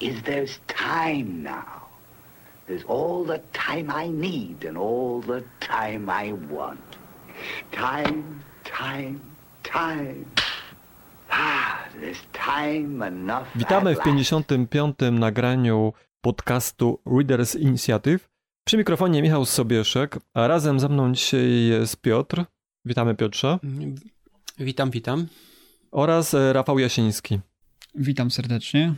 is there's time now. There's all the time I need and all the time I want. Time, time, time. Ah, there's time enough. Witamy w last. 55. nagraniu podcastu Readers Initiative. Przy mikrofonie Michał Sobieszek, a razem ze mną dzisiaj jest Piotr. Witamy Piotrze. Witam, witam. Oraz e, Rafał Jasiński. Witam serdecznie.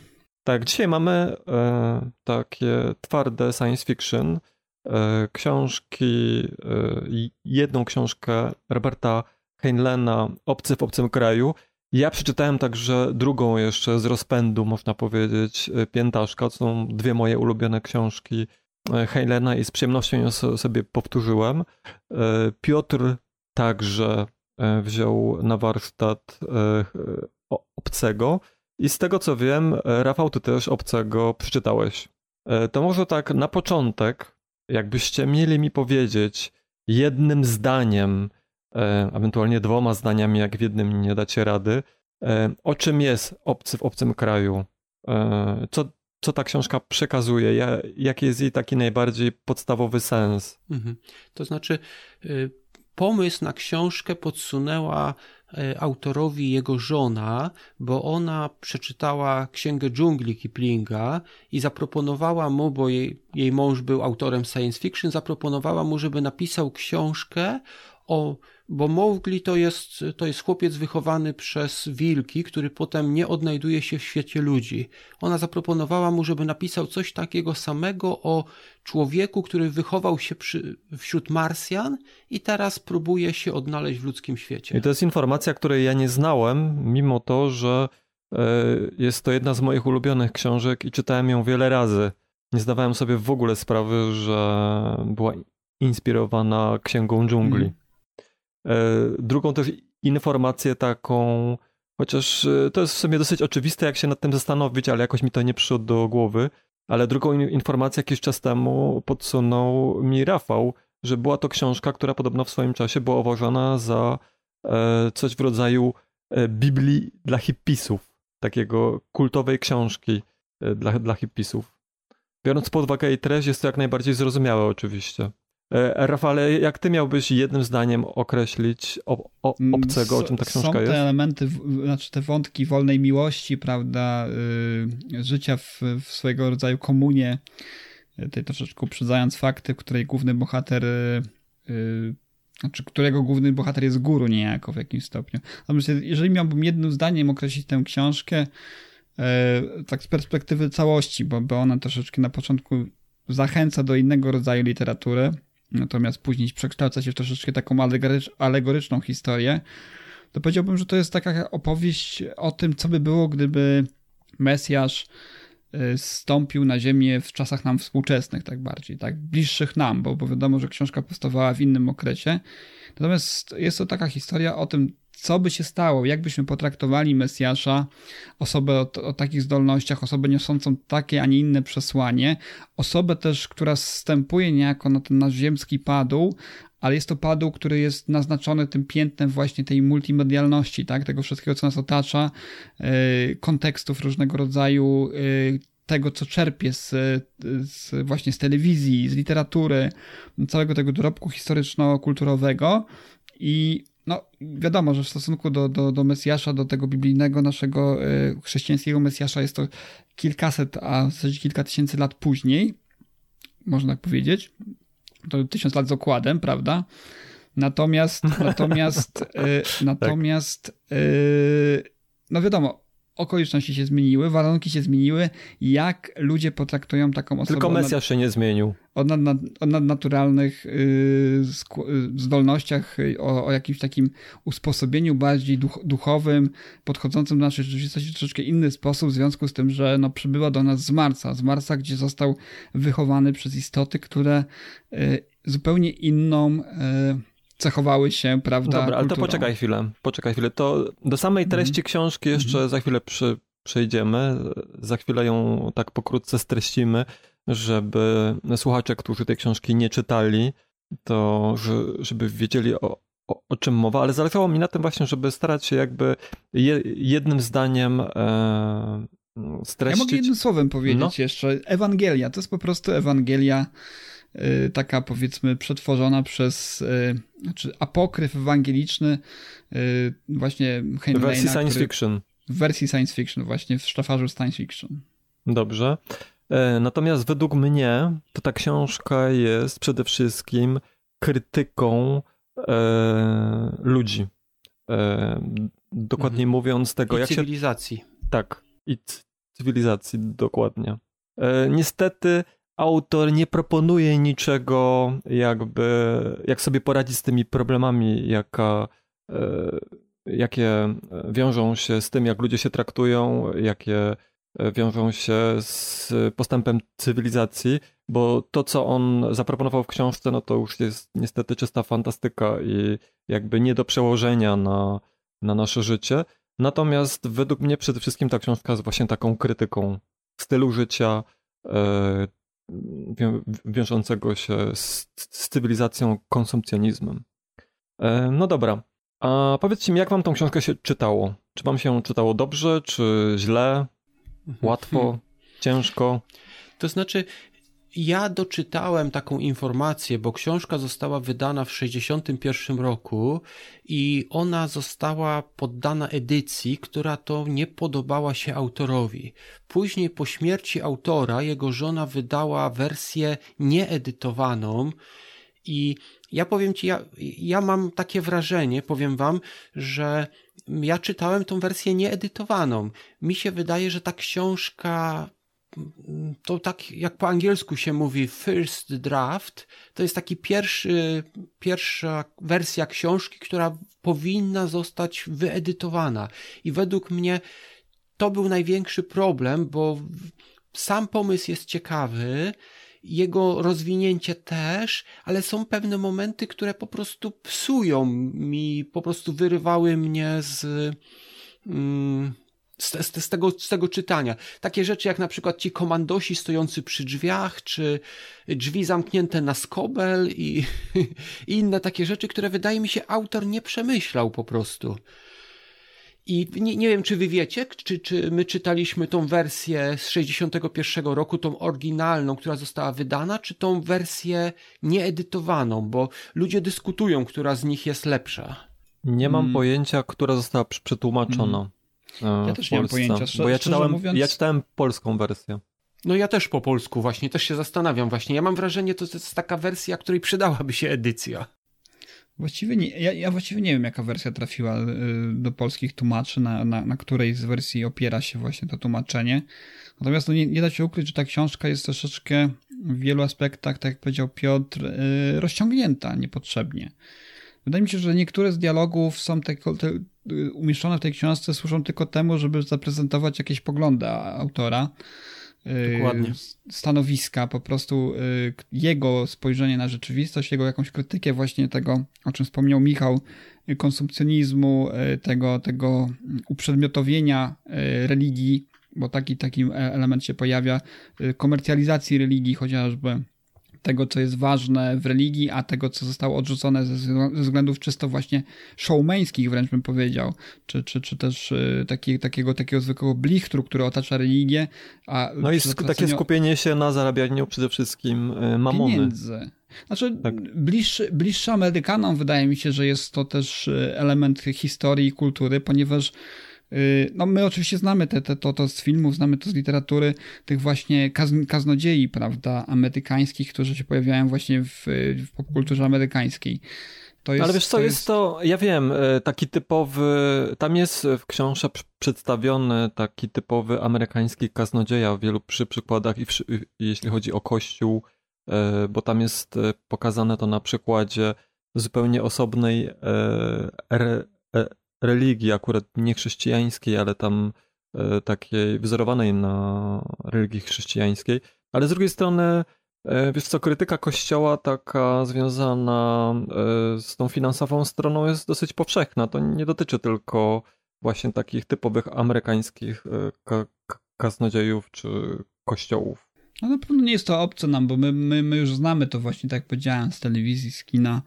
Tak, dzisiaj mamy e, takie twarde science fiction. E, książki, e, jedną książkę Roberta Heinleina Obcy w obcym kraju. Ja przeczytałem także drugą jeszcze z rozpędu, można powiedzieć, e, Piętaszka. To są dwie moje ulubione książki e, Heinleina i z przyjemnością ją so- sobie powtórzyłem. E, Piotr także wziął na warsztat obcego. I z tego co wiem, e, Rafał, ty też obcego przeczytałeś. E, To może tak na początek, jakbyście mieli mi powiedzieć jednym zdaniem, e, ewentualnie dwoma zdaniami, jak w jednym nie dacie rady, o czym jest obcy w obcym kraju. Co, co ta książka przekazuje, ja- jaki jest jej taki najbardziej podstawowy sens. Mhm. To znaczy, y, pomysł na książkę podsunęła autorowi jego żona, bo ona przeczytała Księgę Dżungli Kiplinga i zaproponowała mu, bo jej, jej mąż był autorem science fiction, zaproponowała mu, żeby napisał książkę o bo Mowgli to jest, to jest chłopiec wychowany przez wilki, który potem nie odnajduje się w świecie ludzi. Ona zaproponowała mu, żeby napisał coś takiego samego o człowieku, który wychował się przy, wśród Marsjan i teraz próbuje się odnaleźć w ludzkim świecie. I to jest informacja, której ja nie znałem, mimo to, że e, jest to jedna z moich ulubionych książek i czytałem ją wiele razy. Nie zdawałem sobie w ogóle sprawy, że była inspirowana Księgą Dżungli. Mhm. E, Drugą też informację taką, chociaż e, to jest w sumie dosyć oczywiste, jak się nad tym zastanowić, ale jakoś mi to nie przyszło do głowy. Ale drugą in- informację jakiś czas temu podsunął mi Rafał, że była to książka, która podobno w swoim czasie była uważana za e, coś w rodzaju Biblii dla hippisów, takiego kultowej książki dla, dla hippisów. Biorąc pod uwagę jej treść, jest to jak najbardziej zrozumiałe oczywiście. E, Rafale, jak ty miałbyś jednym zdaniem określić o, o, Mm, obcego, o czym ta książka Są te jest? elementy, znaczy te wątki wolnej miłości, prawda, y, życia w, w swojego rodzaju komunie, y, tutaj troszeczkę uprzedzając fakty, w której główny bohater, y, y, znaczy którego główny bohater jest guru niejako w jakimś stopniu. Natomiast jeżeli miałbym jednym zdaniem określić tę książkę, y, tak z perspektywy całości, bo, bo ona troszeczkę na początku zachęca do innego rodzaju literatury, natomiast później przekształca się w troszeczkę taką alegorycz, alegoryczną historię, to powiedziałbym, że to jest taka opowieść o tym, co by było, gdyby Mesjasz stąpił na ziemię w czasach nam współczesnych, tak bardziej, tak bliższych nam, bo, bo wiadomo, że książka powstawała w innym okresie. Natomiast jest to taka historia o tym, co by się stało, jakbyśmy potraktowali Mesjasza, osobę o, o takich zdolnościach, osobę niosącą takie, a nie inne przesłanie, osobę też, która stępuje niejako na ten nasz ziemski padł, ale jest to padł, który jest naznaczony tym piętnem właśnie tej multimedialności, tak? tego wszystkiego, co nas otacza, yy, kontekstów różnego rodzaju, yy, tego, co czerpie z, z właśnie z telewizji, z literatury, całego tego dorobku historyczno-kulturowego i no, wiadomo, że w stosunku do, do, do Mesjasza, do tego biblijnego naszego y, chrześcijańskiego Mesjasza jest to kilkaset, a w zasadzie kilka tysięcy lat później, można tak powiedzieć. To tysiąc lat z okładem, prawda? Natomiast, natomiast, y, natomiast, y, no wiadomo, okoliczności się zmieniły, warunki się zmieniły, jak ludzie potraktują taką osobę. Tylko Mesjasz się nie zmienił. O, nad, o nadnaturalnych yy, zdolnościach, o, o, jakimś takim usposobieniu bardziej duch, duchowym, podchodzącym do naszej rzeczywistości w troszeczkę inny sposób, w związku z tym, że no, przybyła do nas z Marsa, z Marsa, gdzie został wychowany przez istoty, które yy, zupełnie inną yy, cechowały się, prawda? Dobra, ale kulturą. to poczekaj chwilę, poczekaj chwilę. To do samej Mhm. treści książki jeszcze za chwilę przy, przejdziemy. Za chwilę ją tak pokrótce streścimy, żeby słuchacze, którzy tej książki nie czytali, to że, żeby wiedzieli o, o, o czym mowa, ale zależało mi na tym właśnie, żeby starać się jakby je, jednym zdaniem e, streścić. Ja mogę jednym słowem powiedzieć No. jeszcze. Ewangelia, to jest po prostu Ewangelia taka powiedzmy przetworzona przez y, znaczy apokryf ewangeliczny y, właśnie w Heinleina, wersji science który, fiction. w wersji science fiction właśnie, w sztafarzu science fiction. Dobrze. E, Natomiast według mnie to ta książka jest przede wszystkim krytyką e, ludzi. E, dokładnie Mhm. mówiąc tego, I jak się... cywilizacji. Tak, i cywilizacji, dokładnie. E, niestety autor nie proponuje niczego jakby, jak sobie poradzić z tymi problemami, jaka, e, jakie wiążą się z tym, jak ludzie się traktują, jakie e, wiążą się z postępem cywilizacji, bo to, co on zaproponował w książce, no to już jest niestety czysta fantastyka i jakby nie do przełożenia na, na nasze życie. Natomiast według mnie przede wszystkim ta książka jest właśnie taką krytyką stylu życia e, wiążącego się z, z cywilizacją, konsumpcjonizmem. E, no dobra, a powiedzcie mi, jak wam tą książkę się czytało? Czy wam się czytało dobrze, czy źle, łatwo, ciężko? To znaczy, ja doczytałem taką informację, bo książka została wydana w 1961 roku i ona została poddana edycji, która to nie podobała się autorowi. Później po śmierci autora jego żona wydała wersję nieedytowaną i ja powiem ci, ja, ja mam takie wrażenie, powiem wam, że ja czytałem tą wersję nieedytowaną. Mi się wydaje, że ta książka to tak jak po angielsku się mówi first draft, to jest taki pierwszy, pierwsza wersja książki, która powinna zostać wyedytowana. I według mnie to był największy problem, bo sam pomysł jest ciekawy, jego rozwinięcie też, ale są pewne momenty, które po prostu psują mi, po prostu wyrywały mnie z, mm, z, z, z, tego, z tego czytania. Takie rzeczy jak na przykład ci komandosi stojący przy drzwiach, czy drzwi zamknięte na skobel i, i inne takie rzeczy, które wydaje mi się autor nie przemyślał po prostu. I nie, nie wiem, czy wy wiecie, czy, czy my czytaliśmy tą wersję z 61 roku, tą oryginalną, która została wydana, czy tą wersję nieedytowaną, bo ludzie dyskutują, która z nich jest lepsza. Nie mam Mm. pojęcia, która została przetłumaczona. e, Ja w też nie mam pojęcia, szczerze- Bo ja czytałem, mówiąc- ja czytałem polską wersję. No ja też po polsku właśnie, też się zastanawiam właśnie. Ja mam wrażenie, to, to jest taka wersja, której przydałaby się edycja. Właściwie nie, ja, ja właściwie nie wiem, jaka wersja trafiła y, do polskich tłumaczy, na, na, na której z wersji opiera się właśnie to tłumaczenie. Natomiast no nie, nie da się ukryć, że ta książka jest troszeczkę w wielu aspektach, tak jak powiedział Piotr, y, rozciągnięta niepotrzebnie. Wydaje mi się, że niektóre z dialogów są te, umieszczone w tej książce, służą tylko temu, żeby zaprezentować jakieś poglądy autora. y, Dokładnie. Stanowiska, po prostu y, jego spojrzenie na rzeczywistość, jego jakąś krytykę właśnie tego, o czym wspomniał Michał, y, konsumpcjonizmu, tego, tego uprzedmiotowienia y, religii, bo taki, taki e- element się pojawia, komercjalizacji religii chociażby, tego, co jest ważne w religii, a tego, co zostało odrzucone ze, względów czysto właśnie showmeńskich, wręcz bym powiedział, czy, czy, czy też y, taki, takiego, takiego zwykłego blichtru, który otacza religię, a No i sk- takie skupienie się na zarabianiu przede wszystkim e, mamony. pieniędzy. Znaczy, Tak. bliższy, bliższy Amerykanom wydaje mi się, że jest to też y, element historii i kultury, ponieważ y, no my oczywiście znamy te, te, to, to z filmów, znamy to z literatury, tych właśnie kaz, kaznodziei, prawda, amerykańskich, którzy się pojawiają właśnie w, w popkulturze amerykańskiej. jest... Ale wiesz co, to jest to, ja wiem, e, taki typowy, tam jest w książce przedstawiony taki typowy amerykański kaznodzieja w wielu przy przykładach i w, jeśli chodzi o kościół, e, bo tam jest e, pokazane to na przykładzie zupełnie osobnej re, religii, akurat nie chrześcijańskiej, ale tam takiej wzorowanej na religii chrześcijańskiej, ale z drugiej strony E, wiesz co, krytyka kościoła taka związana e, z tą finansową stroną jest dosyć powszechna. To nie dotyczy tylko właśnie takich typowych amerykańskich e, kaznodziejów czy kościołów. No na pewno nie jest to obce nam, bo my, my, my już znamy to właśnie, tak jak powiedziałem, z telewizji, z kina.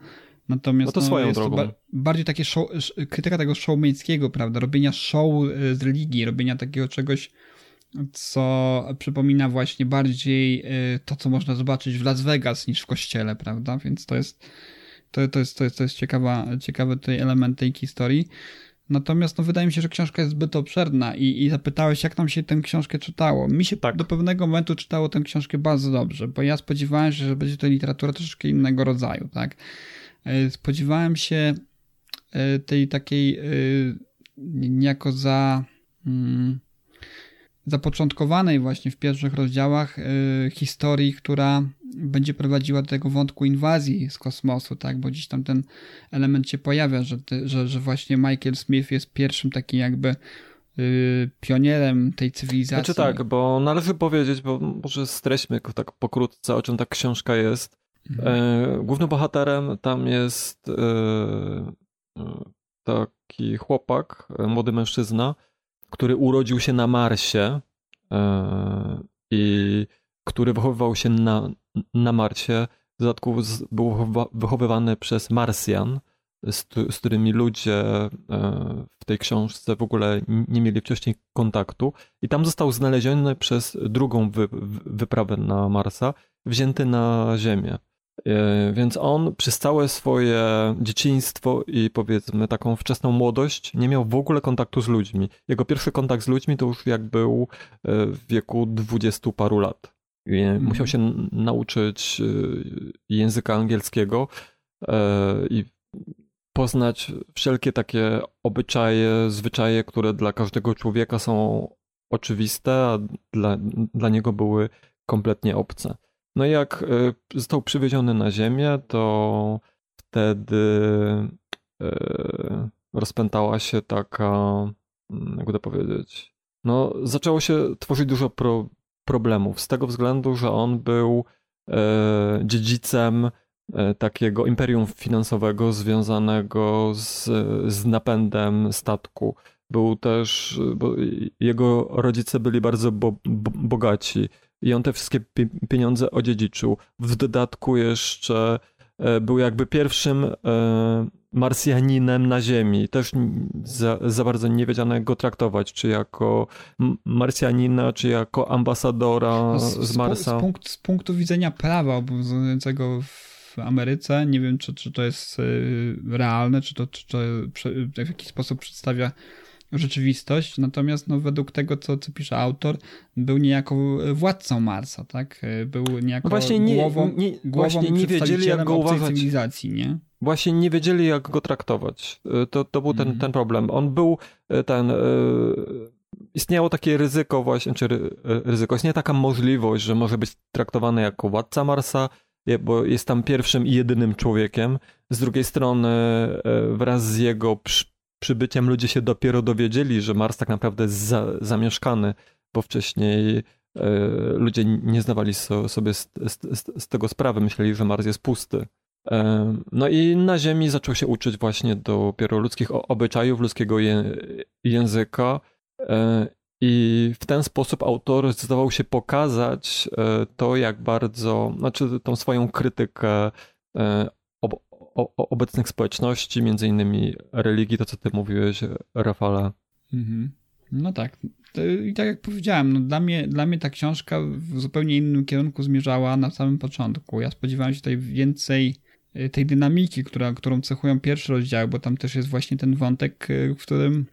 Natomiast no to swoją jest drogą. To ba bardziej takie show, krytyka tego showmańskiego, prawda? Robienia show z religii, robienia takiego czegoś co przypomina właśnie bardziej y, to, co można zobaczyć w Las Vegas niż w kościele, prawda? Więc to jest, to, to jest, to jest, to jest ciekawa, ciekawy tutaj element tej historii. Natomiast no, wydaje mi się, że książka jest zbyt obszerna i, i zapytałeś, jak nam się tę książkę czytało. Mi się tak. do pewnego momentu czytało tę książkę bardzo dobrze, bo ja spodziewałem się, że będzie to literatura troszeczkę innego rodzaju, tak? Y, spodziewałem się y, tej takiej niejako za... Hmm, zapoczątkowanej właśnie w pierwszych rozdziałach historii, która będzie prowadziła do tego wątku inwazji z kosmosu, tak? Bo gdzieś tam ten element się pojawia, że, że, że właśnie Michael Smith jest pierwszym takim jakby pionierem tej cywilizacji. Znaczy tak, bo należy powiedzieć, bo może streśmy tak pokrótce, o czym ta książka jest. Mhm. E, głównym bohaterem tam jest e, e taki chłopak, młody mężczyzna, który urodził się na Marsie i który wychowywał się na, na Marsie, w dodatku był wychowywany przez Marsjan, z, z, którymi ludzie w tej książce w ogóle nie mieli wcześniej kontaktu. I tam został znaleziony przez drugą wy, wyprawę na Marsa, wzięty na Ziemię. E, więc on przez całe swoje dzieciństwo i powiedzmy taką wczesną młodość nie miał w ogóle kontaktu z ludźmi. Jego pierwszy kontakt z ludźmi to już jak był e, w wieku dwudziestu paru lat. Mhm. Musiał się nauczyć e, języka angielskiego i poznać wszelkie takie obyczaje, zwyczaje, które dla każdego człowieka są oczywiste, a dla, dla niego były kompletnie obce. No jak e, został przywieziony na ziemię, to wtedy e, rozpętała się taka, mm, jakby to powiedzieć, no zaczęło się tworzyć dużo pro, problemów z tego względu, że on był e, dziedzicem takiego imperium finansowego związanego z, z napędem statku. Był też, jego rodzice byli bardzo bo, bo, bogaci i on te wszystkie pieniądze odziedziczył. W dodatku jeszcze e, był jakby pierwszym e, Marsjaninem na Ziemi. Też za, za bardzo nie wiedziano jak go traktować, czy jako Marsjanina, czy jako ambasadora z, z Marsa. Z, punkt, z punktu widzenia prawa obowiązującego w Ameryce, nie wiem czy, czy to jest e, realne, czy to, czy to w jakiś sposób przedstawia rzeczywistość, natomiast no, według tego, co, co pisze autor, był niejako władcą Marsa, tak? Był niejako no właśnie nie, głową, nie, głową właśnie nie wiedzieli, jak go uważać. cywilizacji, nie? Właśnie nie wiedzieli, jak go traktować. To, to był ten, mm. ten problem. On był e, ten... E, istniało takie ryzyko właśnie, czy ryzyko, istnieje taka możliwość, że może być traktowany jako władca Marsa, bo jest tam pierwszym i jedynym człowiekiem. Z drugiej strony e, wraz z jego przybyciem ludzie się dopiero dowiedzieli, że Mars tak naprawdę jest za, zamieszkany, bo wcześniej e, ludzie nie zdawali so, sobie z, z, z, tego sprawy, myśleli, że Mars jest pusty. E, no i na Ziemi zaczął się uczyć właśnie dopiero ludzkich obyczajów, ludzkiego je, języka e, i w ten sposób autor zdawał się pokazać to, jak bardzo, znaczy tą swoją krytykę o, obecnych społeczności, między innymi religii, to co ty mówiłeś, Rafale. Mhm. No tak. I tak jak powiedziałem, no dla, mnie, dla mnie ta książka w zupełnie innym kierunku zmierzała na samym początku. Ja spodziewałem się tutaj więcej y, tej dynamiki, która, którą cechują pierwsze rozdziały, bo tam też jest właśnie ten wątek, y, w którym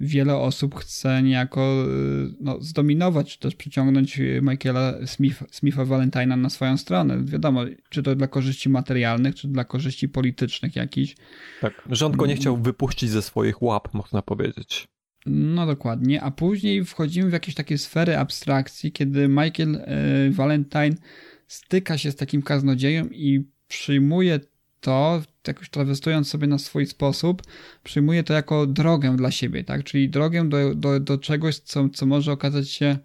wiele osób chce niejako y, no, zdominować, czy też przyciągnąć Michaela Smith, Smitha Valentina na swoją stronę. Wiadomo, czy to dla korzyści materialnych, czy dla korzyści politycznych jakichś. Tak, rząd go nie chciał wypuścić ze swoich łap, można powiedzieć. No dokładnie, a później wchodzimy w jakieś takie sfery abstrakcji, kiedy Michael y, Valentine styka się z takim kaznodzieją i przyjmuje to, jakoś trawestując sobie na swój sposób, przyjmuje to jako drogę dla siebie, tak? Czyli drogę do, do, do czegoś, co, co może okazać się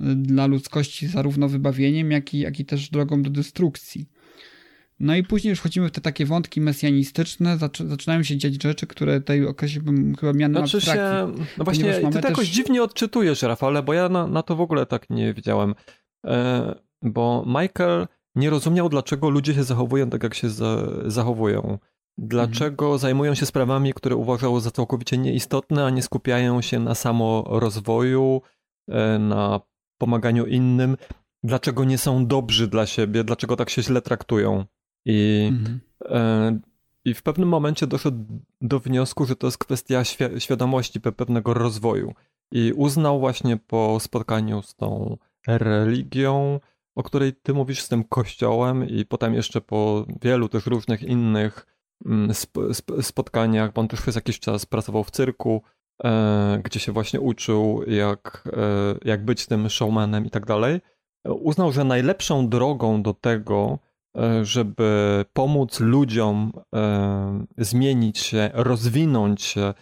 y, dla ludzkości zarówno wybawieniem, jak i, jak i też drogą do destrukcji. No i później już wchodzimy w te takie wątki mesjanistyczne, zaczynają się dziać rzeczy, które tutaj określiłbym chyba mianem znaczy się, No właśnie, ty to też... jakoś dziwnie odczytujesz, Rafale, bo ja na, na to w ogóle tak nie widziałem. E, bo Michael nie rozumiał, dlaczego ludzie się zachowują tak, jak się za, zachowują. Dlaczego mhm. zajmują się sprawami, które uważał za całkowicie nieistotne, a nie skupiają się na samorozwoju, e, na pomaganiu innym. Dlaczego nie są dobrzy dla siebie, dlaczego tak się źle traktują. I, mhm. e, i w pewnym momencie doszedł do wniosku, że to jest kwestia świ świadomości, pewnego rozwoju. I uznał właśnie po spotkaniu z tą religią, o której ty mówisz z tym kościołem i potem jeszcze po wielu tych różnych innych mm, sp sp spotkaniach, bo on też przez jakiś czas pracował w cyrku, e, gdzie się właśnie uczył jak, e, jak być tym showmanem i tak dalej, uznał, że najlepszą drogą do tego, e, żeby pomóc ludziom e, zmienić się, rozwinąć się, e,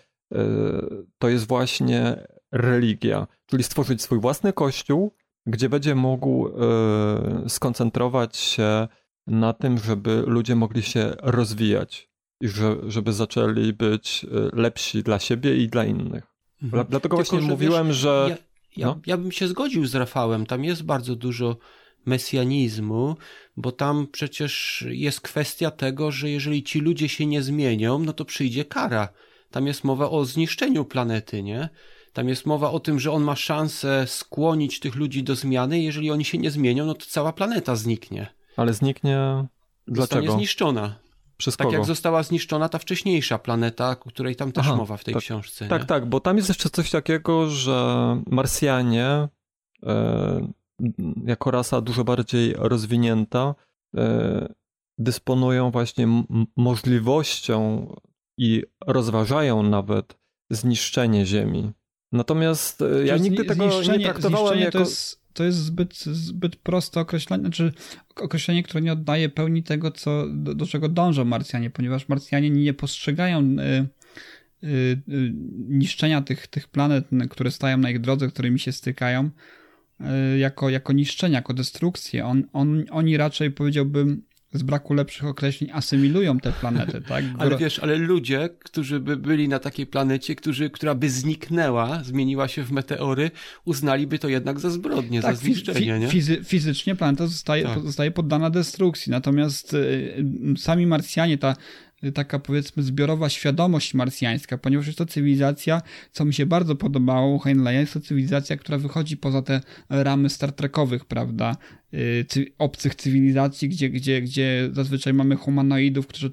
to jest właśnie religia, czyli stworzyć swój własny kościół, gdzie będzie mógł e, skoncentrować się na tym, żeby ludzie mogli się rozwijać i że, żeby zaczęli być e, lepsi dla siebie i dla innych. Mhm. Dlatego Tylko, właśnie że mówiłem, wiesz, że. Ja, ja, no? ja bym się zgodził z Rafałem. Tam jest bardzo dużo mesjanizmu, bo tam przecież jest kwestia tego, że jeżeli ci ludzie się nie zmienią, no to przyjdzie kara. Tam jest mowa o zniszczeniu planety, nie? Tam jest mowa o tym, że on ma szansę skłonić tych ludzi do zmiany. Jeżeli oni się nie zmienią, no to cała planeta zniknie. Ale zniknie. Dlaczego? Zostanie zniszczona. Przez tak kogo? jak została zniszczona ta wniejsza planeta, o której tam też Aha, mowa w tej tak, książce. Tak, nie? tak, bo tam jest jeszcze coś takiego, że Marsjanie e, jako rasa dużo bardziej rozwinięta e, dysponują właśnie możliwością i rozważają nawet zniszczenie Ziemi. Natomiast e, ja nigdy tego nie traktowałem jako... To jest, to jest zbyt, zbyt proste określenie, znaczy określenie, które nie oddaje pełni tego, co, do, do czego dążą Marsjanie, ponieważ Marsjanie nie postrzegają y, y, y, niszczenia tych, tych planet, które stają na ich drodze, którymi się stykają, y, jako, jako niszczenie, jako destrukcję. On, on, oni raczej, powiedziałbym, z braku lepszych określeń asymilują te planety, tak? ale wiesz, ale ludzie, którzy by byli na takiej planecie, którzy, która by zniknęła, zmieniła się w meteory, uznaliby to jednak za zbrodnie, tak, za zniszczenie, nie? Fizy fizycznie planeta zostaje, tak. zostaje poddana destrukcji, natomiast y, sami Marsjanie, ta taka powiedzmy zbiorowa świadomość marsjańska, ponieważ jest to cywilizacja, co mi się bardzo podobało u Heinleya, jest to cywilizacja, która wychodzi poza te ramy Star Trekowych, prawda, obcych cywilizacji, gdzie, gdzie, gdzie zazwyczaj mamy humanoidów, którzy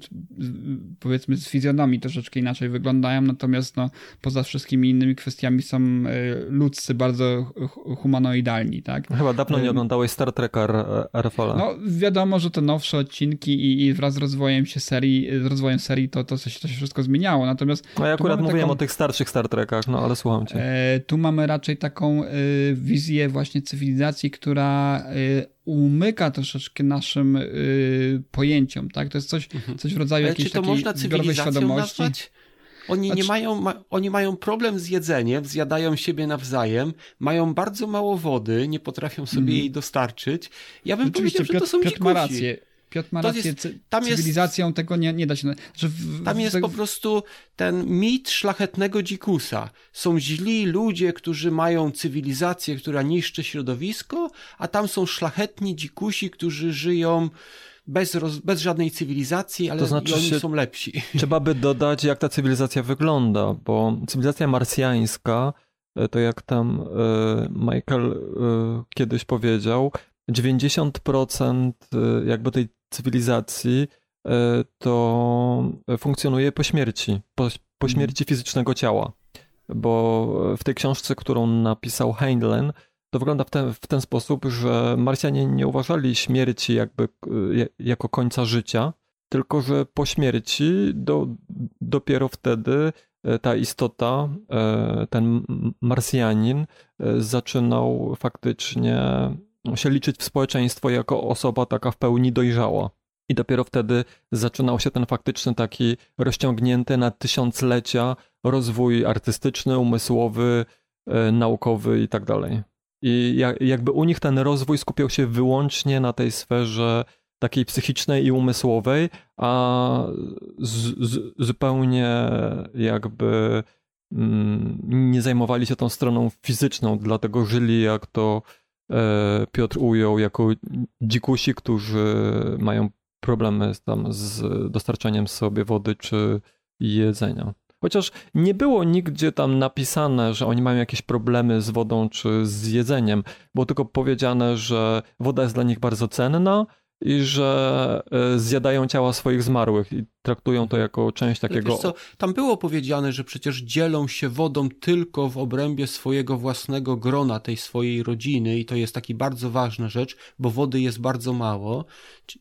powiedzmy z fizjonomii troszeczkę inaczej wyglądają, natomiast no, poza wszystkimi innymi kwestiami są y, ludzcy bardzo humanoidalni, tak? Chyba dawno nie oglądałeś Star Treka RFL. No wiadomo, że te nowsze odcinki i, i wraz z rozwojem się serii, z rozwojem serii to, to, się, to się wszystko zmieniało, natomiast... No ja akurat mówiłem taką, o tych starszych Star Trekach, no ale słucham cię. E, tu mamy raczej taką wizję właśnie cywilizacji, która umyka troszeczkę naszym y, pojęciom, tak? To jest coś, mhm. coś w rodzaju jakiejś takiej można świadomości. Nazwać? Oni znaczy... nie mają, ma, oni mają problem z jedzeniem, zjadają siebie nawzajem, mają bardzo mało wody, nie potrafią sobie mm. jej dostarczyć. Ja bym Rzeczywiście, powiedział, że to są Piotr dzikusi. ma rację. Piotr ma rację, jest, tam cywilizacją jest, tego nie, nie da się... Znaczy w, tam jest w... po prostu ten mit szlachetnego dzikusa. Są źli ludzie, którzy mają cywilizację, która niszczy środowisko, a tam są szlachetni dzikusi, którzy żyją bez, roz, bez żadnej cywilizacji, ale to znaczy oni są lepsi. Trzeba by dodać, jak ta cywilizacja wygląda, bo cywilizacja marsjańska, e, to jak tam e, Michael e, kiedyś powiedział, 90% jakby tej cywilizacji to funkcjonuje po śmierci, po, po mhm. śmierci fizycznego ciała. bo w tej książce, którą napisał Heinlein, to wygląda w ten, w ten sposób, że Marsjanie nie uważali śmierci jakby jako końca życia, tylko że po śmierci do, dopiero wtedy e, ta istota, e, ten Marsjanin e, zaczynał faktycznie się liczyć w społeczeństwo jako osoba taka w pełni dojrzała. I dopiero wtedy zaczynał się ten faktyczny taki rozciągnięty na tysiąclecia rozwój artystyczny, umysłowy, naukowy i tak dalej. I jakby u nich ten rozwój skupiał się wyłącznie na tej sferze takiej psychicznej i umysłowej, a z, z, zupełnie jakby mm, nie zajmowali się tą stroną fizyczną, dlatego żyli, jak to e, Piotr ujął, jako dzikusi, którzy mają problemy tam z dostarczaniem sobie wody czy jedzenia. Chociaż nie było nigdzie tam napisane, że oni mają jakieś problemy z wodą czy z jedzeniem. Było tylko powiedziane, że woda jest dla nich bardzo cenna i że e, zjadają ciała swoich zmarłych i traktują to jako część takiego. Co, tam było powiedziane, że przecież dzielą się wodą tylko w obrębie swojego własnego grona, tej swojej rodziny, i to jest taki bardzo ważna rzecz, bo wody jest bardzo mało.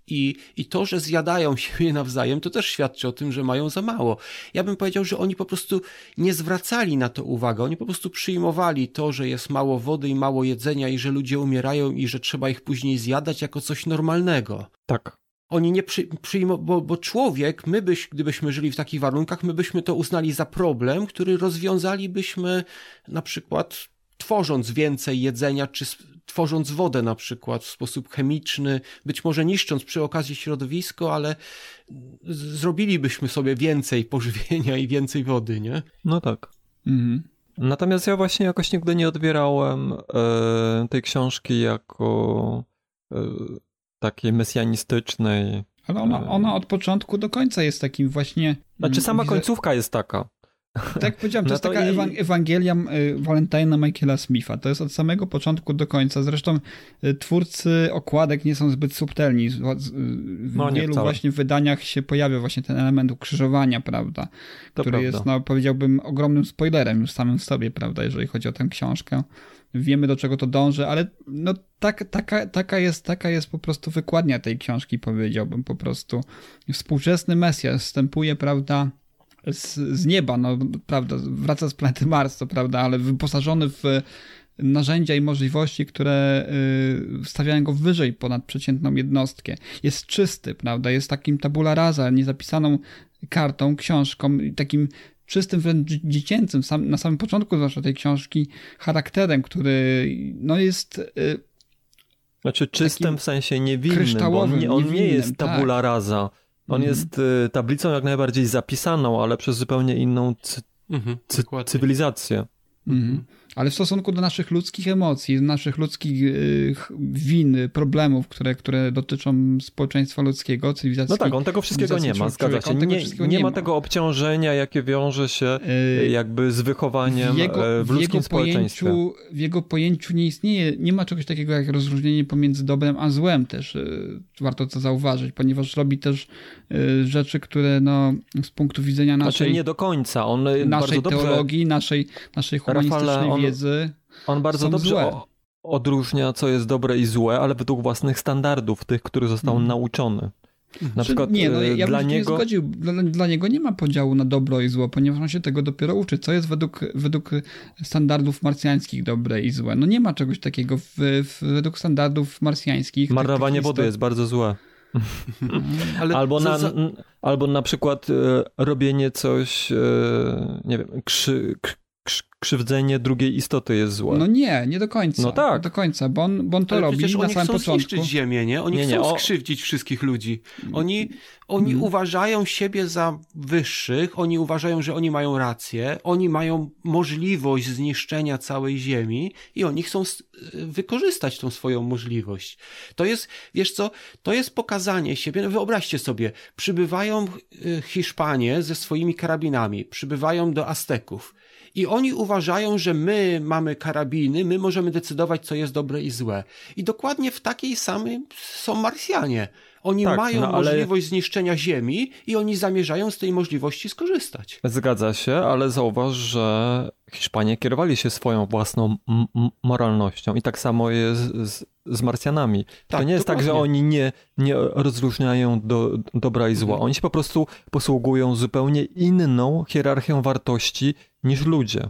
I, I to, że zjadają siebie nawzajem, to też świadczy o tym, że mają za mało. Ja bym powiedział, że oni po prostu nie zwracali na to uwagi. Oni po prostu przyjmowali to, że jest mało wody i mało jedzenia, i że ludzie umierają, i że trzeba ich później zjadać jako coś normalnego. Tak. Oni nie przy, przyjmą, bo, bo człowiek, my byś, gdybyśmy żyli w takich warunkach, my byśmy to uznali za problem, który rozwiązalibyśmy na przykład tworząc więcej jedzenia, czy tworząc wodę na przykład w sposób chemiczny, być może niszcząc przy okazji środowisko, ale zrobilibyśmy sobie więcej pożywienia i więcej wody, nie? No tak. Mhm. Natomiast ja właśnie jakoś nigdy nie odbierałem e, tej książki jako e, takiej mesjanistycznej. Ale ona, ona od początku do końca jest takim właśnie. Znaczy sama końcówka jest taka. Tak jak powiedziałem, to no jest taka i... Ewangelia y, Valentina Michaela Smitha. To jest od samego początku do końca. Zresztą y, twórcy okładek nie są zbyt subtelni. W no, wielu właśnie wydaniach się pojawia właśnie ten element ukrzyżowania, prawda? To który prawda. jest, no, powiedziałbym, ogromnym spoilerem już samym sobie, prawda, jeżeli chodzi o tę książkę wiemy do czego to dąży, ale no tak, taka, taka, jest, taka jest po prostu wykładnia tej książki, powiedziałbym po prostu. Współczesny Mesjasz wstępuje, prawda, z, z nieba, no prawda, wraca z planety Mars, to prawda, ale wyposażony w narzędzia i możliwości, które y, stawiają go wyżej ponad przeciętną jednostkę. Jest czysty, prawda, jest takim tabula rasa, niezapisaną kartą, książką, takim czystym, wręcz dziecięcym, sam, na samym początku zwłaszcza tej książki, charakterem, który no jest... Y, znaczy czystym w sensie niewinnym, bo on nie, on nie jest tabula tak. rasa. On mhm. jest y, tablicą jak najbardziej zapisaną, ale przez zupełnie inną cy mhm, cywilizację. Mhm ale w stosunku do naszych ludzkich emocji, naszych ludzkich y, win, problemów, które, które dotyczą społeczeństwa ludzkiego, cywilizacji. No tak, on tego wszystkiego nie ma, zgadza się. Nie, nie, nie, ma tego obciążenia, jakie wiąże się y, jakby z wychowaniem w, jego, e, w ludzkim w społeczeństwie. Pojęciu, w jego pojęciu nie istnieje, nie ma czegoś takiego jak rozróżnienie pomiędzy dobrem a złem też. Y, warto to zauważyć, ponieważ robi też rzeczy, które no, z punktu widzenia znaczy, naszej... Znaczy nie do końca. On naszej bardzo teologii, dobrze... naszej, naszej humanistycznej Rafale, on, wiedzy. On bardzo dobrze odróżnia, co jest dobre i złe, ale według własnych standardów, tych, których został hmm. nauczony. Na przykład nie, no, ja dla bym niego... nie zgodził. Dla, dla, niego nie ma podziału na dobro i zło, ponieważ on się tego dopiero uczy. Co jest według, według standardów marsjańskich dobre i złe? No nie ma czegoś takiego w, w, według standardów marsjańskich. Marnowanie wody jest bardzo złe. Ale albo, na, za... albo na przykład e, robienie coś, e, nie wiem, krzy, krzywdzenie drugiej istoty jest złe. No nie, nie do końca. No tak. do końca, bo on, bo on to Ale robi na oni samym chcą początku. zniszczyć ziemię, nie? Oni nie, nie, chcą o... skrzywdzić wszystkich ludzi. Oni, oni hmm. uważają siebie za wyższych, oni uważają, że oni mają rację, oni mają możliwość zniszczenia całej ziemi i oni chcą wykorzystać tą swoją możliwość. To jest, wiesz co, to jest pokazanie siebie, no wyobraźcie sobie, przybywają y, Hiszpanie ze swoimi karabinami, przybywają do Azteków I oni uważają, że my mamy karabiny, my możemy decydować, co jest dobre i złe. I dokładnie w takiej samej są Marsjanie. Oni Tak, mają no ale- możliwość zniszczenia Ziemi i oni zamierzają z tej możliwości skorzystać. Zgadza się, ale zauważ, że Hiszpanie kierowali się swoją własną moralnością i tak samo jest z, z Marsjanami. to Tak, nie jest tak, że dokładnie. oni nie, nie rozróżniają do, dobra i zła. Mhm. Oni się po prostu posługują zupełnie inną hierarchią wartości niż ludzie.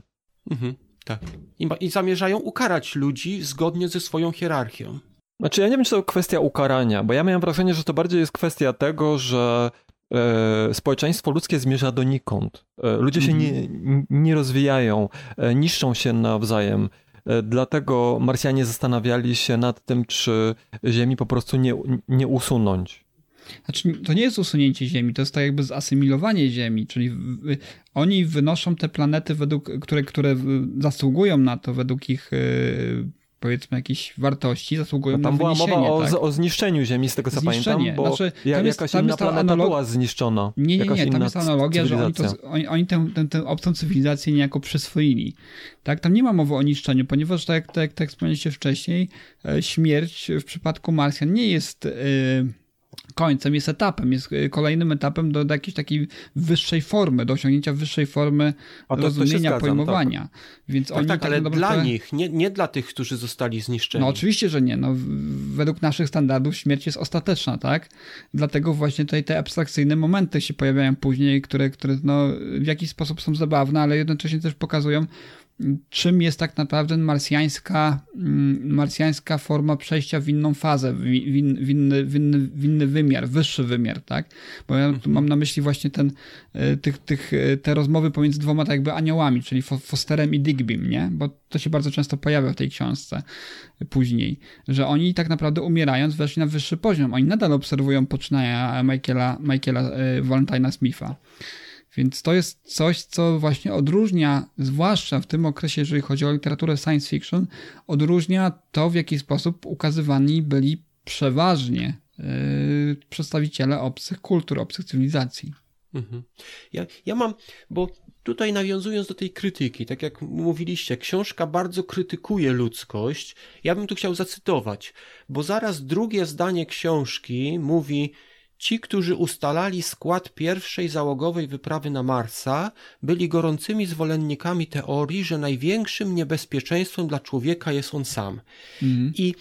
Mhm, tak. I, I zamierzają ukarać ludzi zgodnie ze swoją hierarchią. Znaczy, ja nie wiem, czy to kwestia ukarania, bo ja miałem wrażenie, że to bardziej jest kwestia tego, że e, społeczeństwo ludzkie zmierza donikąd. E, ludzie się nie, nie rozwijają, e, niszczą się nawzajem. E, dlatego Marsjanie zastanawiali się nad tym, czy Ziemi po prostu nie, nie usunąć. Znaczy, to nie jest usunięcie Ziemi, to jest tak jakby zasymilowanie Ziemi, czyli w, y, oni wynoszą te planety, według, które, które zasługują na to, według ich y, powiedzmy jakichś wartości, zasługują No tam na była mowa o, tak? o zniszczeniu Ziemi, z tego co Zniszczenie. pamiętam, bo Znaczy, ja, tam jest- jakaś tam inna planeta analog- była zniszczona. Nie, nie, nie, tam jest analogia, że oni, to, oni, oni tę, tę, tę obcą cywilizację niejako przyswoili. Tak, tam nie ma mowy o niszczeniu, ponieważ tak, jak- tak, tak jak wspomnieliście wcześniej, e, śmierć w przypadku Marsjan nie jest e, końcem, jest etapem, jest e, kolejnym etapem do, do jakiejś takiej wyższej formy, do osiągnięcia wyższej formy to- to rozumienia, zgadzam, pojmowania. Więc Tak, oni tak, ale naprawdę- dla nich, nie, nie dla tych, którzy zostali zniszczeni. no oczywiście, że nie. No, według naszych standardów śmierć jest ostateczna, tak? Dlatego właśnie tutaj te abstrakcyjne momenty się pojawiają później, które, które no, w jakiś sposób są zabawne, ale jednocześnie też pokazują, czym jest tak naprawdę marsjańska, mm, marsjańska forma przejścia w inną fazę, w, in, w, inny, w, inny, w inny wymiar, wyższy wymiar, tak? Bo ja tu mam na myśli właśnie ten, e, tych, tych, e, te rozmowy pomiędzy dwoma tak jakby aniołami, czyli Fo- Fosterem i Digbym, nie? Bo to się bardzo często pojawia w tej książce później, że oni tak naprawdę umierając weszli na wyższy poziom. Oni nadal obserwują poczynania Michaela, Michaela e, Valentina Smitha. Więc to jest coś, co właśnie odróżnia, zwłaszcza w tym okresie, jeżeli chodzi o literaturę science fiction, odróżnia to, w jaki sposób ukazywani byli przeważnie yy, przedstawiciele obcych kultur, obcych cywilizacji. Mhm. Ja, ja mam, bo tutaj nawiązując do tej krytyki, tak jak mówiliście, książka bardzo krytykuje ludzkość. Ja bym tu chciał zacytować, bo zaraz drugie zdanie książki mówi. Ci, którzy ustalali skład pierwszej załogowej wyprawy na Marsa, byli gorącymi zwolennikami teorii, że największym niebezpieczeństwem dla człowieka jest on sam. I,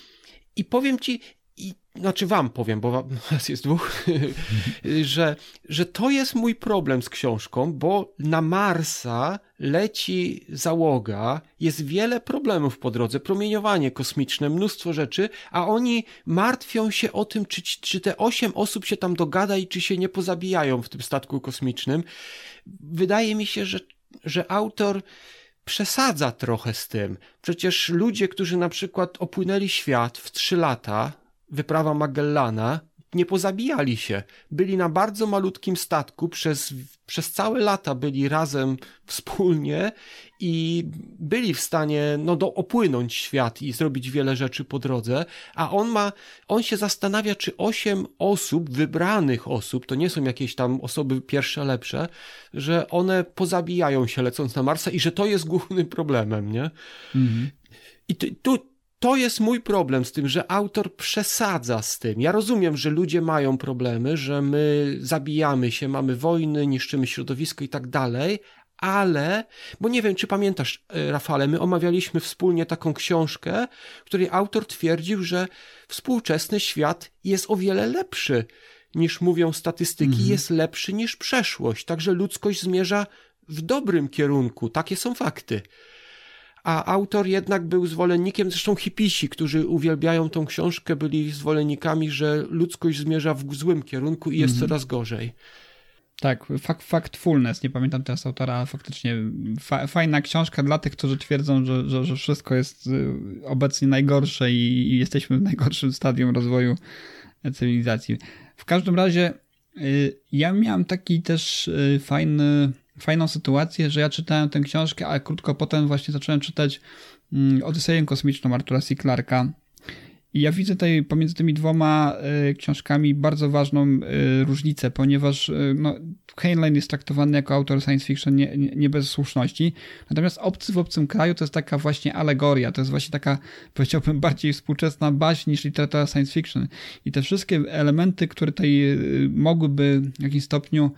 I powiem ci, i, znaczy wam powiem, bo nas jest dwóch, że, że to jest mój problem z książką, bo na Marsa leci załoga, jest wiele problemów po drodze, promieniowanie kosmiczne, mnóstwo rzeczy, a oni martwią się o tym, czy, czy te osiem osób się tam dogada i czy się nie pozabijają w tym statku kosmicznym. Wydaje mi się, że, że autor przesadza trochę z tym. Przecież ludzie, którzy na przykład opłynęli świat w trzy lata, wyprawa Magellana, nie pozabijali się. Byli na bardzo malutkim statku, przez, przez całe lata byli razem wspólnie i byli w stanie no, do, opłynąć świat i zrobić wiele rzeczy po drodze, a on ma, on się zastanawia, czy osiem osób, wybranych osób, to nie są jakieś tam osoby pierwsze, lepsze, że one pozabijają się lecąc na Marsa i że to jest głównym problemem, nie? I tu, tu, to jest mój problem z tym, że autor przesadza z tym. Ja rozumiem, że ludzie mają problemy, że my zabijamy się, mamy wojny, niszczymy środowisko i tak dalej, ale, bo nie wiem, czy pamiętasz, e, Rafale, my omawialiśmy wspólnie taką książkę, w której autor twierdził, że współczesny świat jest o wiele lepszy niż mówią statystyki, jest lepszy niż przeszłość. Także ludzkość zmierza w dobrym kierunku. Takie są fakty a autor jednak był zwolennikiem, zresztą hipisi, którzy uwielbiają tą książkę, byli zwolennikami, że ludzkość zmierza w złym kierunku i jest coraz gorzej. Tak, Fact, Factfulness, nie pamiętam teraz autora, ale faktycznie fa fajna książka dla tych, którzy twierdzą, że, że, że wszystko jest y, obecnie najgorsze i, i jesteśmy w najgorszym stadium rozwoju cywilizacji. W każdym razie y, ja miałem taki też y, fajny, fajną sytuację, że ja czytałem tę książkę, a krótko potem właśnie zacząłem czytać mm, Odyseję kosmiczną Artura C. Clarka I ja widzę tutaj pomiędzy tymi dwoma y, książkami bardzo ważną y, różnicę, ponieważ y, no, Heinlein jest traktowany jako autor science fiction nie, nie, bez słuszności, natomiast Obcy w obcym kraju to jest taka właśnie alegoria, to jest właśnie taka, powiedziałbym, bardziej współczesna baśń niż literatura science fiction. I te wszystkie elementy, które tutaj mogłyby w jakimś stopniu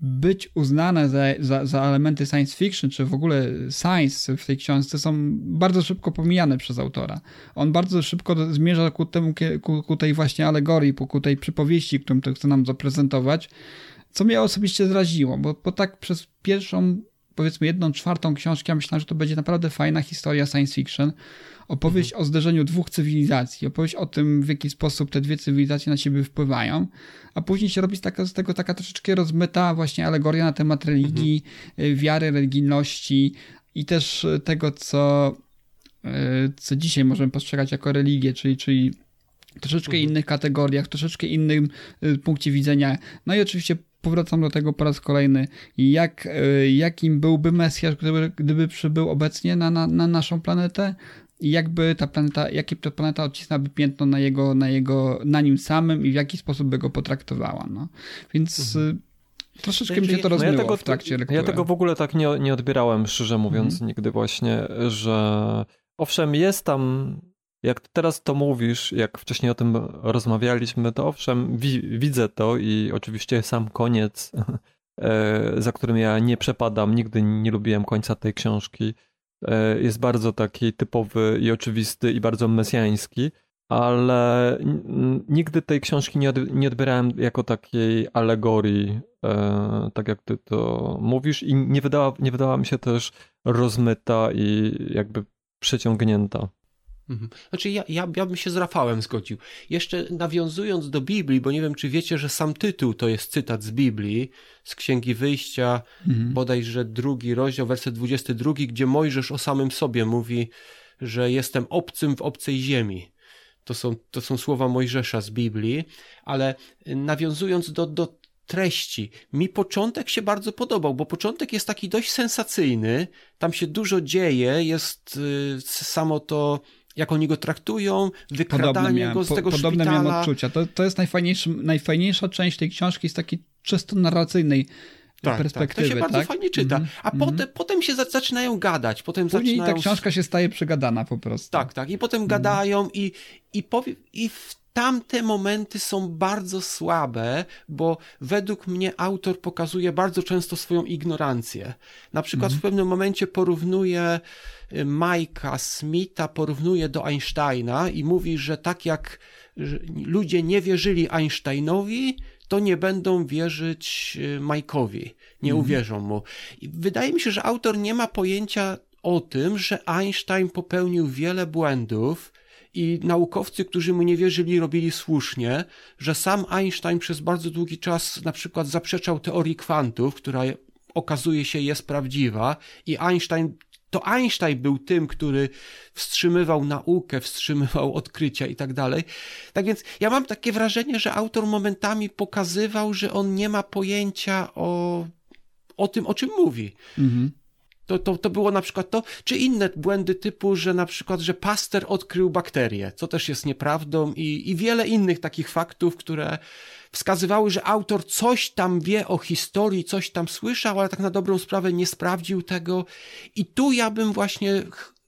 być uznane za, za, za, elementy science fiction, czy w ogóle science w tej książce są bardzo szybko pomijane przez autora. On bardzo szybko zmierza ku, temu, ku, ku tej właśnie alegorii, ku tej przypowieści, którą to chce nam zaprezentować, co mnie osobiście zraziło, bo, bo tak przez pierwszą, powiedzmy jedną czwartą książkę ja myślałem, że to będzie naprawdę fajna historia science fiction, opowieść mhm. o zderzeniu dwóch cywilizacji, opowieść o tym, w jaki sposób te dwie cywilizacje na siebie wpływają, a później się robi taka, z tego taka troszeczkę rozmyta właśnie alegoria na temat religii, mhm. Wiary, religijności i też tego, co, y, co dzisiaj możemy postrzegać jako religię, czyli, czyli troszeczkę mhm. innych kategoriach, troszeczkę innym y, punkcie widzenia. No i oczywiście powracam do tego po raz kolejny. Jak, jakim byłby Mesjasz, gdyby, gdyby przybył obecnie na, na, na naszą planetę? i jakby ta planeta, jakie ta planeta odcisnęłaby piętno na jego, na jego, na nim samym i w jaki sposób by go potraktowała, no. Więc mhm. Y, troszeczkę mi się to rozmyło no ja tego, w trakcie lektury. Ja tego w ogóle tak nie, nie odbierałem, szczerze mówiąc, mhm. nigdy właśnie, że owszem, jest tam, jak teraz to mówisz, jak wcześniej o tym rozmawialiśmy, to owszem, wi widzę to i oczywiście sam koniec, e, za którym ja nie przepadam, nigdy nie lubiłem końca tej książki, E, jest bardzo taki typowy i oczywisty i bardzo mesjański, ale nigdy tej książki nie, od, nie odbierałem jako takiej alegorii, e, tak jak ty to mówisz i nie wydała, nie wydała mi się też rozmyta i jakby przeciągnięta. Mhm. Znaczy, ja, ja, ja bym się z Rafałem zgodził. Jeszcze nawiązując do Biblii, bo nie wiem, czy wiecie, że sam tytuł to jest cytat z Biblii, z Księgi Wyjścia, mhm. bodajże drugi rozdział, werset 22, gdzie Mojżesz o samym sobie mówi, że jestem obcym w obcej ziemi. To są, to są słowa Mojżesza z Biblii, ale nawiązując do, do treści. Mi początek się bardzo podobał, bo początek jest taki dość sensacyjny, tam się dużo dzieje, jest y, samo to jak oni go traktują, wykradanie go z po, tego podobne szpitala. Podobne odczucia. To, to jest najfajniejsza część tej książki z takiej czysto narracyjnej tak, perspektywy. Tak. To się bardzo tak? fajnie czyta. -hmm. A mm -hmm. potem, potem się zaczynają gadać. Potem Później zaczynają... ta książka się staje przegadana po prostu. Tak, tak. I potem mm -hmm. gadają i, i, powie... i w tamte momenty są bardzo słabe, bo według mnie autor pokazuje bardzo często swoją ignorancję. Na przykład w pewnym momencie porównuje Majka Smitha porównuje do Einsteina i mówi, że tak jak ludzie nie wierzyli Einsteinowi, to nie będą wierzyć y, Majkowi, nie mhm. uwierzą mu. I wydaje mi się, że autor nie ma pojęcia o tym, że Einstein popełnił wiele błędów i naukowcy, którzy mu nie wierzyli, robili słusznie, że sam Einstein przez bardzo długi czas na przykład zaprzeczał teorii kwantów, która okazuje się jest prawdziwa i Einstein to Einstein był tym, który wstrzymywał naukę, wstrzymywał odkrycia i tak dalej. Tak więc ja mam takie wrażenie, że autor momentami pokazywał, że on nie ma pojęcia o, o tym, o czym mówi. Mhm. To, to, to było na przykład to, czy inne błędy typu, że na przykład, że Paster odkrył bakterię, co też jest nieprawdą i, i wiele innych takich faktów, które wskazywały, że autor coś tam wie o historii, coś tam słyszał, ale tak na dobrą sprawę nie sprawdził tego. I tu ja bym właśnie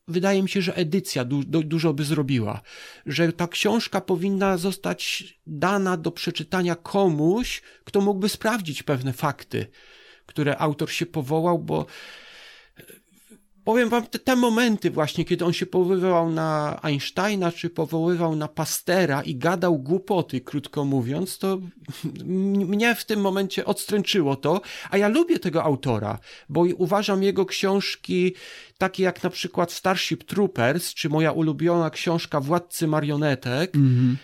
wydaje mi się, że edycja du dużo by zrobiła, że ta książka powinna zostać dana do przeczytania komuś, kto mógłby sprawdzić pewne fakty, które autor się powołał, bo powiem wam, te, te, momenty właśnie, kiedy on się powoływał na Einsteina, czy powoływał na Pastera i gadał głupoty, krótko mówiąc, to mnie w tym momencie odstręczyło to, a ja lubię tego autora, bo uważam jego książki takie jak na przykład Starship Troopers, czy moja ulubiona książka Władcy Marionetek, mm -hmm.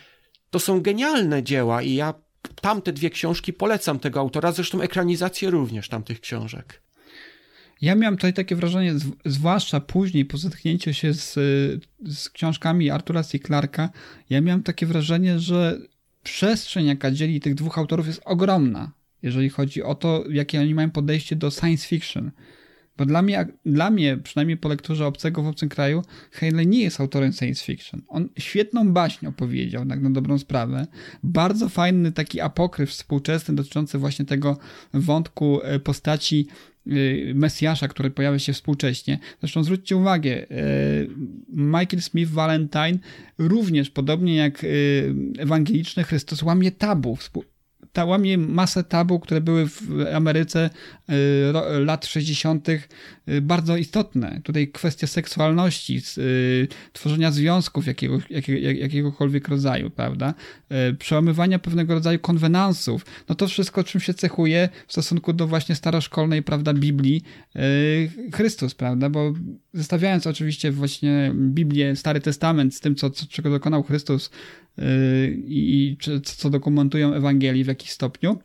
to są genialne dzieła i ja tamte dwie książki polecam tego autora, zresztą ekranizację również tamtych książek. Ja miałem tutaj takie wrażenie, zwłaszcza później po zetknięciu się z, z książkami Artura C. Clarka, ja miałem takie wrażenie, że przestrzeń, jaka dzieli tych dwóch autorów jest ogromna, jeżeli chodzi o to, jakie oni mają podejście do science fiction. Bo dla mnie, dla mnie, przynajmniej po lekturze Obcego w obcym kraju, Heinlein nie jest autorem science fiction. On świetną baśń opowiedział, tak na dobrą sprawę. Bardzo fajny taki apokryf współczesny dotyczący właśnie tego wątku e, postaci Mesjasza, który pojawia się współcześnie. Zresztą zwróćcie uwagę, e, Michael Smith Valentine również, podobnie jak ewangeliczny Chrystus, łamie tabu ta łamie masę tabu, które były w Ameryce y, lat 60. Y, bardzo istotne. Tutaj kwestia seksualności, y, tworzenia związków jakiego, jakiego, jakiegokolwiek rodzaju, prawda? Przełamywania pewnego rodzaju konwenansów. No to wszystko, czym się cechuje w stosunku do właśnie staroszkolnej, prawda, Biblii Chrystus, prawda? Bo zestawiając oczywiście właśnie Biblię, Stary Testament z tym, co, co, czego dokonał Chrystus i co dokumentują Ewangelii w jakiś stopniu,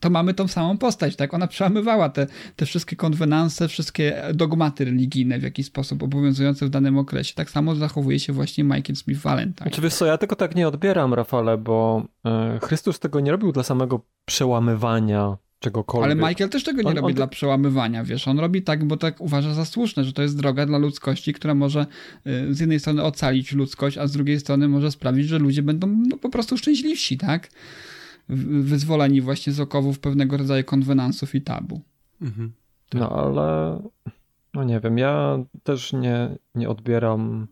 to mamy tą samą postać, tak? Ona przełamywała te, te wszystkie konwenanse, wszystkie dogmaty religijne w jakiś sposób obowiązujące w danym okresie. Tak samo zachowuje się właśnie Michael Smith Valentine. Znaczy, wiesz co, ja tego tak nie odbieram, Rafale, bo e, Chrystus tego nie robił dla samego przełamywania czegokolwiek. Ale Michael też tego nie on, robi on... dla przełamywania, wiesz, on robi tak, bo tak uważa za słuszne, że to jest droga dla ludzkości, która może y, z jednej strony ocalić ludzkość, a z drugiej strony może sprawić, że ludzie będą no, po prostu szczęśliwsi, tak? Wyzwoleni właśnie z okowów pewnego rodzaju konwenansów i tabu. Mhm. No ale, no nie wiem, ja też nie, nie odbieram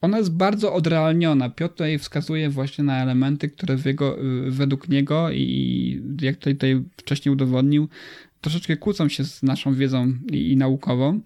ona jest bardzo odrealniona. Piotr tutaj wskazuje właśnie na elementy, które jego, y, według niego i jak tutaj, tutaj wcześniej udowodnił, troszeczkę kłócą się z naszą wiedzą i, i naukową.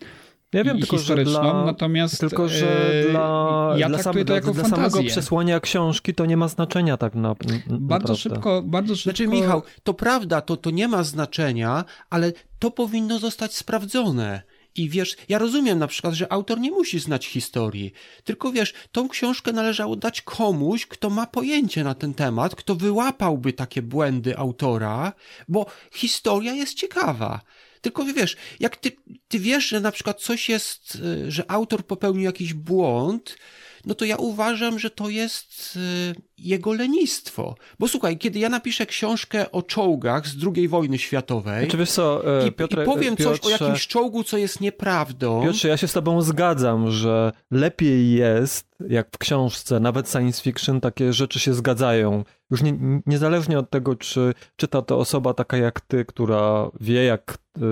Ja wiem, i tylko, historyczną, że dla, natomiast tylko, że e, dla, ja dla, sam, to jako dla samego przesłania książki to nie ma znaczenia tak na, Bardzo szybko, bardzo szybko. Znaczy Michał, to prawda, to, to nie ma znaczenia, ale to powinno zostać sprawdzone. I wiesz, ja rozumiem na przykład, że autor nie musi znać historii, tylko wiesz, tą książkę należało dać komuś, kto ma pojęcie na ten temat, kto wyłapałby takie błędy autora, bo historia jest ciekawa. Tylko wiesz, jak ty, ty wiesz, że na przykład coś jest, y, że autor popełnił jakiś błąd, no to ja uważam, że to jest y, jego lenistwo. Bo słuchaj, kiedy ja napiszę książkę o czołgach z II wojny światowej znaczy, co, e, i, i powiem Piotrze, coś o jakimś czołgu, co jest nieprawdą... Piotrze, ja się z tobą zgadzam, że lepiej jest, jak w książce, nawet science fiction, takie rzeczy się zgadzają. Już nie, niezależnie od tego, czy czyta to osoba taka jak ty, która wie, jak, y,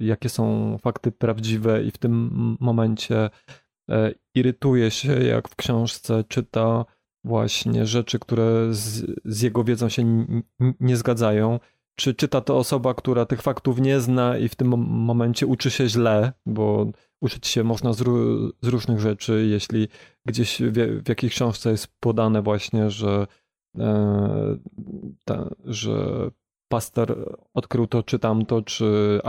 jakie są fakty prawdziwe i w tym momencie E, irytuje się, jak w książce czyta właśnie rzeczy, które z, z jego wiedzą się nie zgadzają. Czy czyta to osoba, która tych faktów nie zna i w tym momencie uczy się źle, bo uczyć się można z, z różnych rzeczy. Jeśli gdzieś w, w jakiejś książce jest podane właśnie, że, e, ta, że Pastor odkrył to czy tamto, czy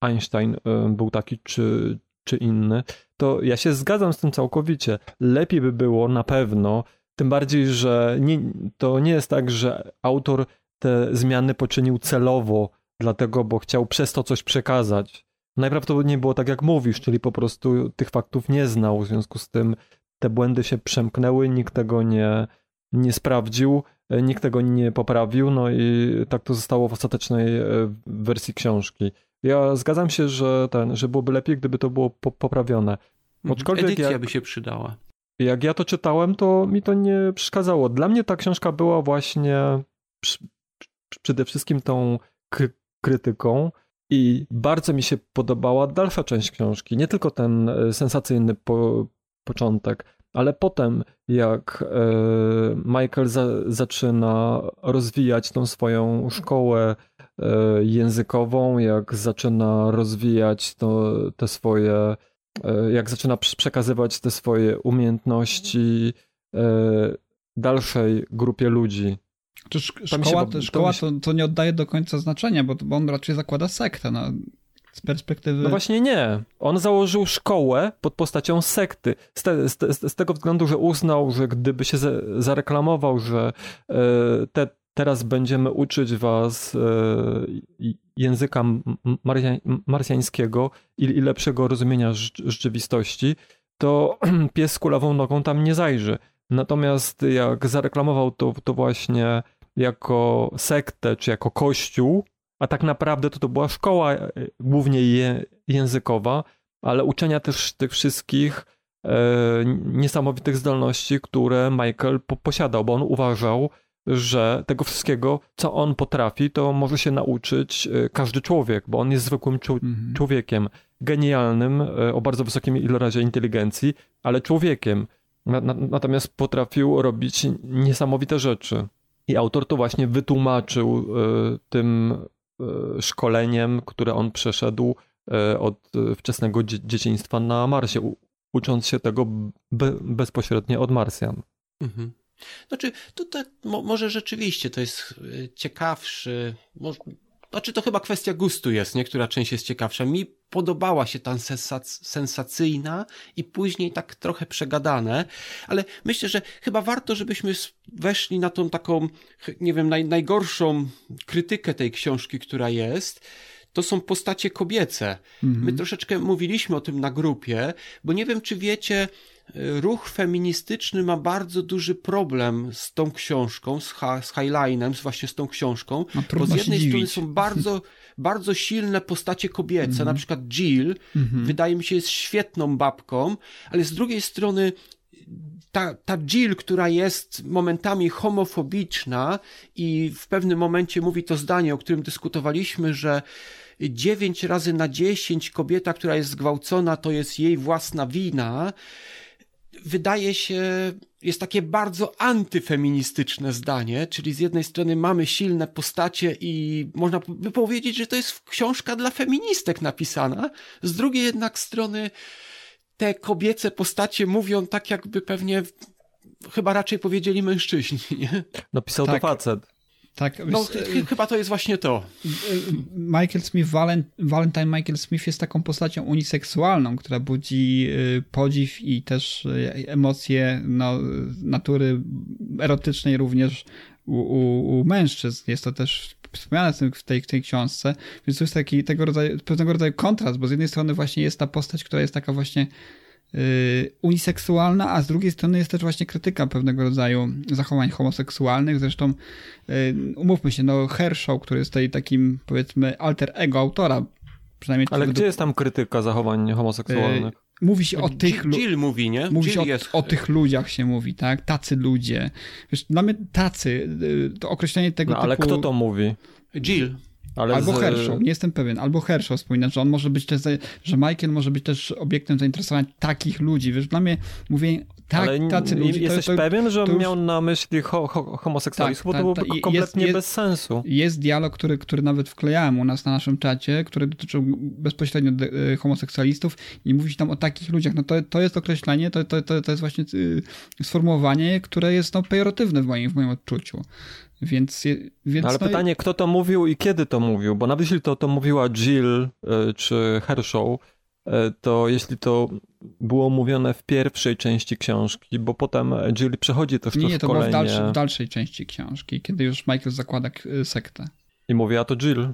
Einstein e, był taki czy, czy inny, to ja się zgadzam z tym całkowicie. Lepiej by było na pewno, tym bardziej, że nie, to nie jest tak, że autor te zmiany poczynił celowo, dlatego, bo chciał przez to coś przekazać. Najprawdopodobniej było tak, jak mówisz, czyli po prostu tych faktów nie znał, w związku z tym te błędy się przemknęły, nikt tego nie, nie sprawdził, nikt tego nie poprawił, no i tak to zostało w ostatecznej e, wersji książki. Ja zgadzam się, że ten, że byłoby lepiej, gdyby to było po poprawione. Mhm. Aczkolwiek Edycja jak, by się przydała. Jak ja to czytałem, to mi to nie przeszkadzało. Dla mnie ta książka była właśnie przy, przede wszystkim tą krytyką i bardzo mi się podobała dalsza część książki. Nie tylko ten e, sensacyjny po początek, ale potem jak e, Michael za zaczyna rozwijać tą swoją szkołę językową, jak zaczyna rozwijać to, te swoje, e, jak zaczyna przekazywać te swoje umiejętności e, dalszej grupie ludzi. To szkoła, to, szkoła to, to, nie oddaje do końca znaczenia, bo, bo on raczej zakłada sektę. No, z perspektywy. No właśnie nie. On założył szkołę pod postacią sekty. Z, te, z, z tego względu, że uznał, że gdyby się zareklamował, że te, teraz będziemy uczyć was e, języka marsjańskiego i lepszego rozumienia rzeczywistości, to pies z kulawą nogą tam nie zajrzy. Natomiast jak zareklamował to, to właśnie jako sektę, czy jako kościół, a tak naprawdę to to była szkoła e, głównie je, językowa, ale uczenia też tych wszystkich e, niesamowitych zdolności, które Michael po, posiadał, bo on uważał, że tego wszystkiego, co on potrafi, to może się nauczyć e, każdy człowiek, bo on jest zwykłym Mhm. człowiekiem, genialnym, e, o bardzo wysokim ilorazie inteligencji, ale człowiekiem. Na, na, natomiast potrafił robić niesamowite rzeczy. I autor to właśnie wytłumaczył e, tym e, szkoleniem, które on przeszedł e, od wczesnego dzie- dzieciństwa na Marsie, u, ucząc się tego be, bezpośrednio od Marsjan. Mhm. Znaczy, tutaj mo, może rzeczywiście to jest y, ciekawszy. Może, znaczy, to chyba kwestia gustu jest, nie? Która część jest ciekawsza. Mi podobała się ta sensac, sensacyjna i później tak trochę przegadane, ale myślę, że chyba warto, żebyśmy weszli na tą taką, nie wiem, naj, najgorszą krytykę tej książki, która jest. To są postacie kobiece. My troszeczkę mówiliśmy o tym na grupie, bo nie wiem, czy wiecie, y, ruch feministyczny ma bardzo duży problem z tą książką, z, ha, z Highlinem, z właśnie z tą książką, No, bo z jednej strony dziwić. są bardzo, bardzo silne postacie kobiece, na przykład Jill, wydaje mi się, jest świetną babką, ale z drugiej strony ta, ta Jill, która jest momentami homofobiczna i w pewnym momencie mówi to zdanie, o którym dyskutowaliśmy, że 9 razy na 10 kobieta, która jest zgwałcona, to jest jej własna wina. Wydaje się, jest takie bardzo antyfeministyczne zdanie, czyli z jednej strony mamy silne postacie i można by powiedzieć, że to jest książka dla feministek napisana, z drugiej jednak strony te kobiece postacie mówią tak, jakby pewnie chyba raczej powiedzieli mężczyźni, nie? No pisał Tak. to facet. Tak, No, wiesz, ch- chyba to jest właśnie to. Michael Smith, Valen- Valentine Michael Smith jest taką postacią uniseksualną, która budzi y, podziw i też y, emocje no, natury erotycznej również u, u, u mężczyzn. Jest to też wspomniane w tym- w tej, w tej książce, więc to jest taki tego rodzaju, pewnego rodzaju kontrast, bo z jednej strony właśnie jest ta postać, która jest taka właśnie y, uniseksualna, a z drugiej strony jest też właśnie krytyka pewnego rodzaju zachowań homoseksualnych. Zresztą y, umówmy się, no Hershaw, który jest tutaj takim powiedzmy alter ego autora, przynajmniej Ale gdzie jest tam krytyka zachowań homoseksualnych? Mówi się o tych Jill, lu- Jill mówi, nie? Mówi się o, jest... o tych ludziach się mówi, tak? Tacy ludzie. Wiesz, dla mnie tacy, y, to określenie tego No ale typu... kto to mówi? Jill. Ale Albo z- Hershaw, nie jestem pewien. Albo Hershaw wspomina, że on może być też, że Michael może być też obiektem zainteresowania takich ludzi. Wiesz, dla mnie mówienie tak, ale tacy ludzie... jesteś to, to, pewien, że już- miał na myśli ho, ho, homoseksualizm, Tak, bo to tak, byłoby tak. I- kompletnie jest- bez sensu. Jest dialog, który, który nawet wklejałem u nas na naszym czacie, który dotyczył bezpośrednio de- y, homoseksualistów i mówić tam o takich ludziach. No to, to jest określenie, to, to, to, to jest właśnie y, sformułowanie, które jest no, pejoratywne w moim, w moim odczuciu. Więc, więc Ale no, i- pytanie, kto to mówił i kiedy to mówił? Bo nawet jeśli to, to mówiła Jill e, czy Hershaw, e, to jeśli to było mówione w pierwszej części książki, bo potem Jill przechodzi też Nie, to nie, to było szkolenie w, dalszy, w dalszej części książki, kiedy już Michael zakłada y, sektę. i mówi, a to Jill.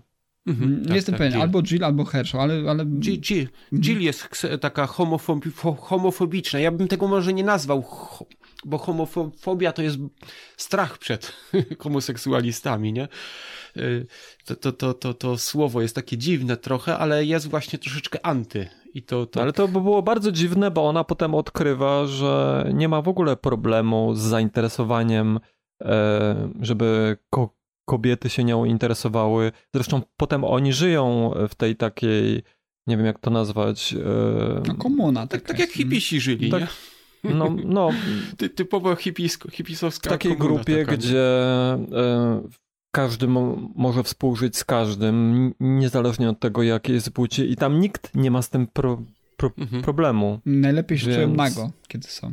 Mhm, nie tak, jestem tak, pewien, Jill. albo Jill, albo Hershaw, ale... ale... Jill, Jill, Jill jest taka homofobi fo- homofobiczna. Ja bym tego może nie nazwał, ho- bo homofobia to jest strach przed homoseksualistami, nie? Y, To, to, to, to, to słowo jest takie dziwne trochę, ale jest właśnie troszeczkę anty. I to, to... Ale to by było bardzo dziwne, bo ona potem odkrywa, że nie ma w ogóle problemu z zainteresowaniem, e, żeby ko kobiety się nią interesowały. Zresztą potem oni żyją w tej takiej, nie wiem jak to nazwać. e, No komuna. tak, tak jak hipisi żyli, Tak, nie? No, no, Ty, typowo hipisko, w hipisowska takiej komuna grupie, taka, gdzie e, każdy mo może współżyć z każdym, niezależnie od tego, jakie jest płci, i tam nikt nie ma z tym pro pro Mhm. problemu. Najlepiej się czują Więc- nago, kiedy są.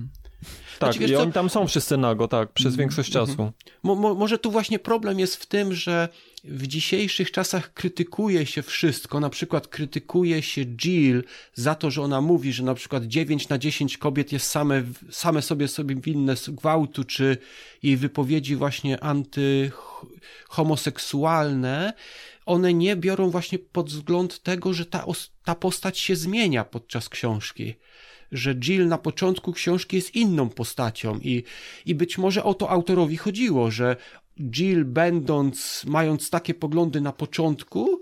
Tak, Znaczy, i co- oni tam są wszyscy nago, tak, przez większość Mhm. czasu. Mo, mo, może tu właśnie problem jest w tym, że w dzisiejszych czasach krytykuje się wszystko. Na przykład krytykuje się Jill za to, że ona mówi, że na przykład 9 na 10 kobiet jest same, same sobie sobie winne z gwałtu, czy jej wypowiedzi właśnie antyhomoseksualne. One nie biorą właśnie pod wzgląd tego, że ta, ta postać się zmienia podczas książki że Jill na początku książki jest inną postacią i, i być może o to autorowi chodziło, że Jill będąc, mając takie poglądy na początku,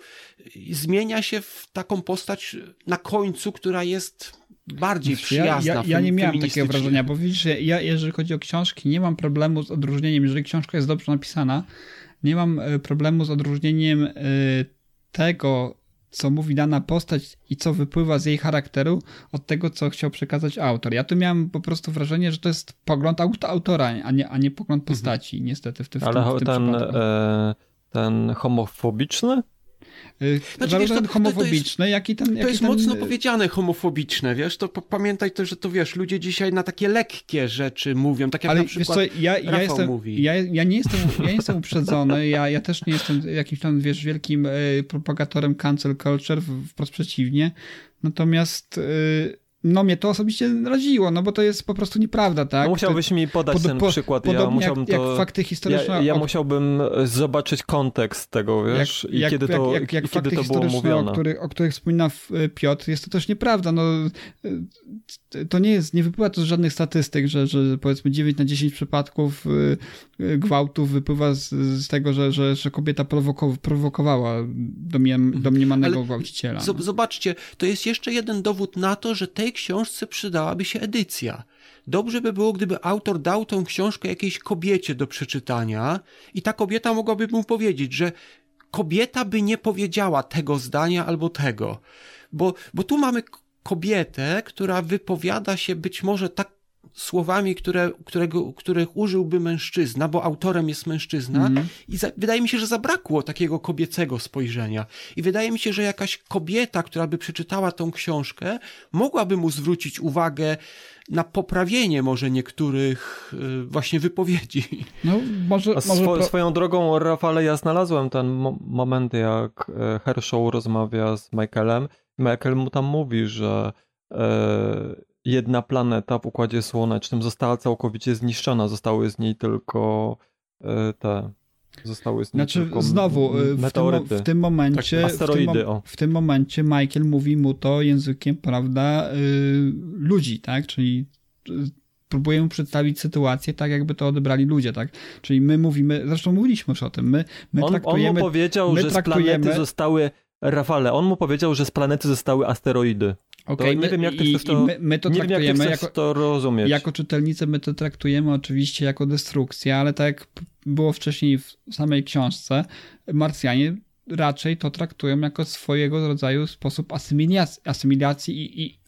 zmienia się w taką postać na końcu, która jest bardziej przyjazna. Ja, ja, ja nie miałem takiego wrażenia, bo widzisz, ja, jeżeli chodzi o książki, nie mam problemu z odróżnieniem, jeżeli książka jest dobrze napisana, nie mam e, problemu z odróżnieniem e, tego, co mówi dana postać i co wypływa z jej charakteru od tego, co chciał przekazać autor. Ja tu miałem po prostu wrażenie, że to jest pogląd autora, a nie, a nie pogląd mhm. postaci, mhm. niestety w tym, w Ale tym, w tym ten, e, ten homofobiczny znaczy, Zarówno wiesz, to, homofobiczny, to jest, jak i ten... Jak to jest ten... mocno powiedziane homofobiczne, wiesz, to pamiętaj też, że to wiesz, ludzie dzisiaj na takie lekkie rzeczy mówią, tak jak Ale na przykład co, ja, ja jestem, mówi. Ja, ja, nie jestem, ja nie jestem uprzedzony, ja, ja też nie jestem jakimś tam, wiesz, wielkim y, propagatorem cancel culture, wprost przeciwnie, natomiast... Y, no mnie to osobiście raziło, no bo to jest po prostu nieprawda, tak? No musiałbyś mi podać pod, ten po, przykład. Ja musiałbym jak, to, jak fakty historyczne. Ja, ja musiałbym zobaczyć kontekst tego, wiesz, jak, i jak, kiedy to, jak, jak, i kiedy to było mówione. O których, o których wspomina Piotr, jest to też nieprawda. No, to nie jest, nie wypływa to z żadnych statystyk, że, że powiedzmy 9 na 10 przypadków gwałtów wypływa z, z tego, że, że, że kobieta prowokow, prowokowała domniemanego Ale gwałciciela. Zobaczcie, to jest jeszcze jeden dowód na to, że tej książce przydałaby się edycja. Dobrze by było, gdyby autor dał tą książkę jakiejś kobiecie do przeczytania i ta kobieta mogłaby mu powiedzieć, że kobieta by nie powiedziała tego zdania albo tego. Bo, bo tu mamy kobietę, która wypowiada się być może tak słowami, które, którego, których użyłby mężczyzna, bo autorem jest mężczyzna mm. i za, wydaje mi się, że zabrakło takiego kobiecego spojrzenia. I wydaje mi się, że jakaś kobieta, która by przeczytała tą książkę, mogłaby mu zwrócić uwagę na poprawienie może niektórych y, właśnie wypowiedzi. No, może, może swo, pro... Swoją drogą, Rafale, ja znalazłem ten mo moment, jak e, Hershaw rozmawia z Michaelem. Michael mu tam mówi, że e, jedna planeta w Układzie Słonecznym została całkowicie zniszczona. Zostały z niej tylko e, te. Zostały z niej znaczy, tylko znowu, e, w tym, w tym, momencie. Tak, asteroidy, w, tym, o. w tym momencie Michael mówi mu to językiem, prawda, y, ludzi, tak? Czyli próbuje mu przedstawić sytuację tak, jakby to odebrali ludzie, tak? Czyli my mówimy, zresztą mówiliśmy już o tym, my, my on, traktujemy... On mu powiedział, że traktujemy... z planety zostały, Rafale, on mu powiedział, że z planety zostały asteroidy. Okay, nie wiem, jak ty chcesz to, my, my to nie wiem, jak ty jako, to rozumieć. Jako czytelnicy my to traktujemy oczywiście jako destrukcję, ale tak jak było wcześniej w samej książce, Marsjanie raczej to traktują jako swojego rodzaju sposób asymilacji, asymilacji i,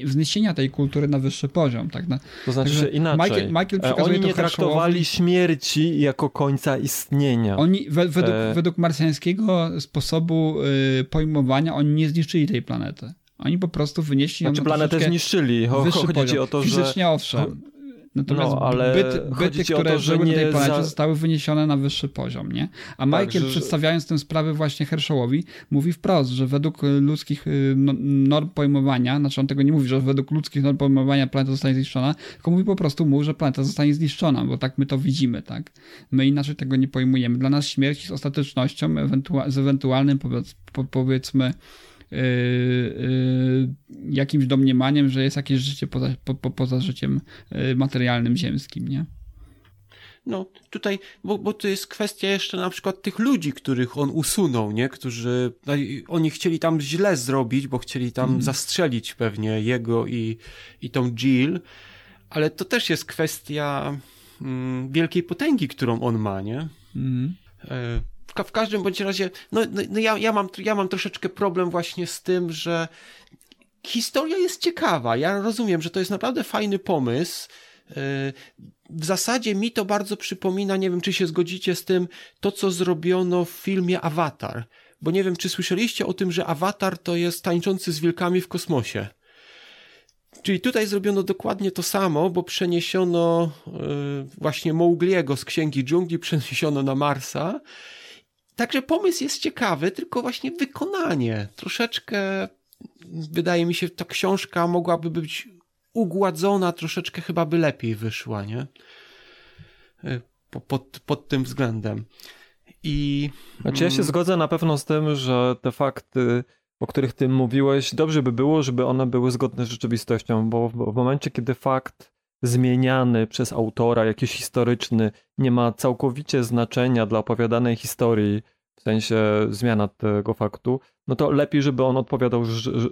i wzniesienia tej kultury na wyższy poziom. Tak? Na, to znaczy że inaczej. Michael, Michael Oni nie traktowali śmierci jako końca istnienia. Oni we, według, e... według marsjańskiego sposobu y, pojmowania oni nie zniszczyli tej planety. Oni po prostu wynieśli ją znaczy, planetę zniszczyli. Chodzi poziom. o to, że... Fizycznie owszem. Natomiast no, ale byty, byty które to, żyły na tej planecie za... zostały wyniesione na wyższy poziom, nie? A tak, Michael że... przedstawiając tę sprawę właśnie Hershawowi mówi wprost, że według ludzkich y, no, norm pojmowania, znaczy on tego nie mówi, że według ludzkich norm pojmowania planeta zostanie zniszczona, tylko mówi po prostu mu, że planeta zostanie zniszczona, bo tak my to widzimy, tak? My inaczej tego nie pojmujemy. Dla nas śmierć jest ostatecznością ewentua z ewentualnym powiedz, powiedzmy Yy, yy, jakimś domniemaniem, że jest jakieś życie poza, po, po, poza życiem yy, materialnym, ziemskim, nie? No, tutaj, bo, bo to jest kwestia jeszcze na przykład tych ludzi, których on usunął, nie? Którzy, no, oni chcieli tam źle zrobić, bo chcieli tam mm. zastrzelić pewnie jego i, i tą Jill, ale to też jest kwestia mm, wielkiej potęgi, którą on ma, nie? Mm. E, w każdym bądź razie, no, no, no ja, ja, mam, ja mam troszeczkę problem właśnie z tym, że historia jest ciekawa. Ja rozumiem, że to jest naprawdę fajny pomysł. Yy, w zasadzie mi to bardzo przypomina, nie wiem czy się zgodzicie z tym, to co zrobiono w filmie Avatar. Bo nie wiem, czy słyszeliście o tym, że Avatar to jest tańczący z wilkami w kosmosie. Czyli tutaj zrobiono dokładnie to samo, bo przeniesiono yy, właśnie Mowgliego z Księgi Dżungli, przeniesiono na Marsa Także pomysł jest ciekawy, tylko właśnie wykonanie. Troszeczkę, wydaje mi się, ta książka mogłaby być ugładzona, troszeczkę chyba by lepiej wyszła, nie? Y, pod, pod tym względem. I. Znaczy, ja się mm, zgodzę na pewno z tym, że te fakty, o których ty mówiłeś, dobrze by było, żeby one były zgodne z rzeczywistością, bo w, w momencie, kiedy fakt zmieniany przez autora, jakiś historyczny, nie ma całkowicie znaczenia dla opowiadanej historii, w sensie zmiana tego faktu, no to lepiej, żeby on odpowiadał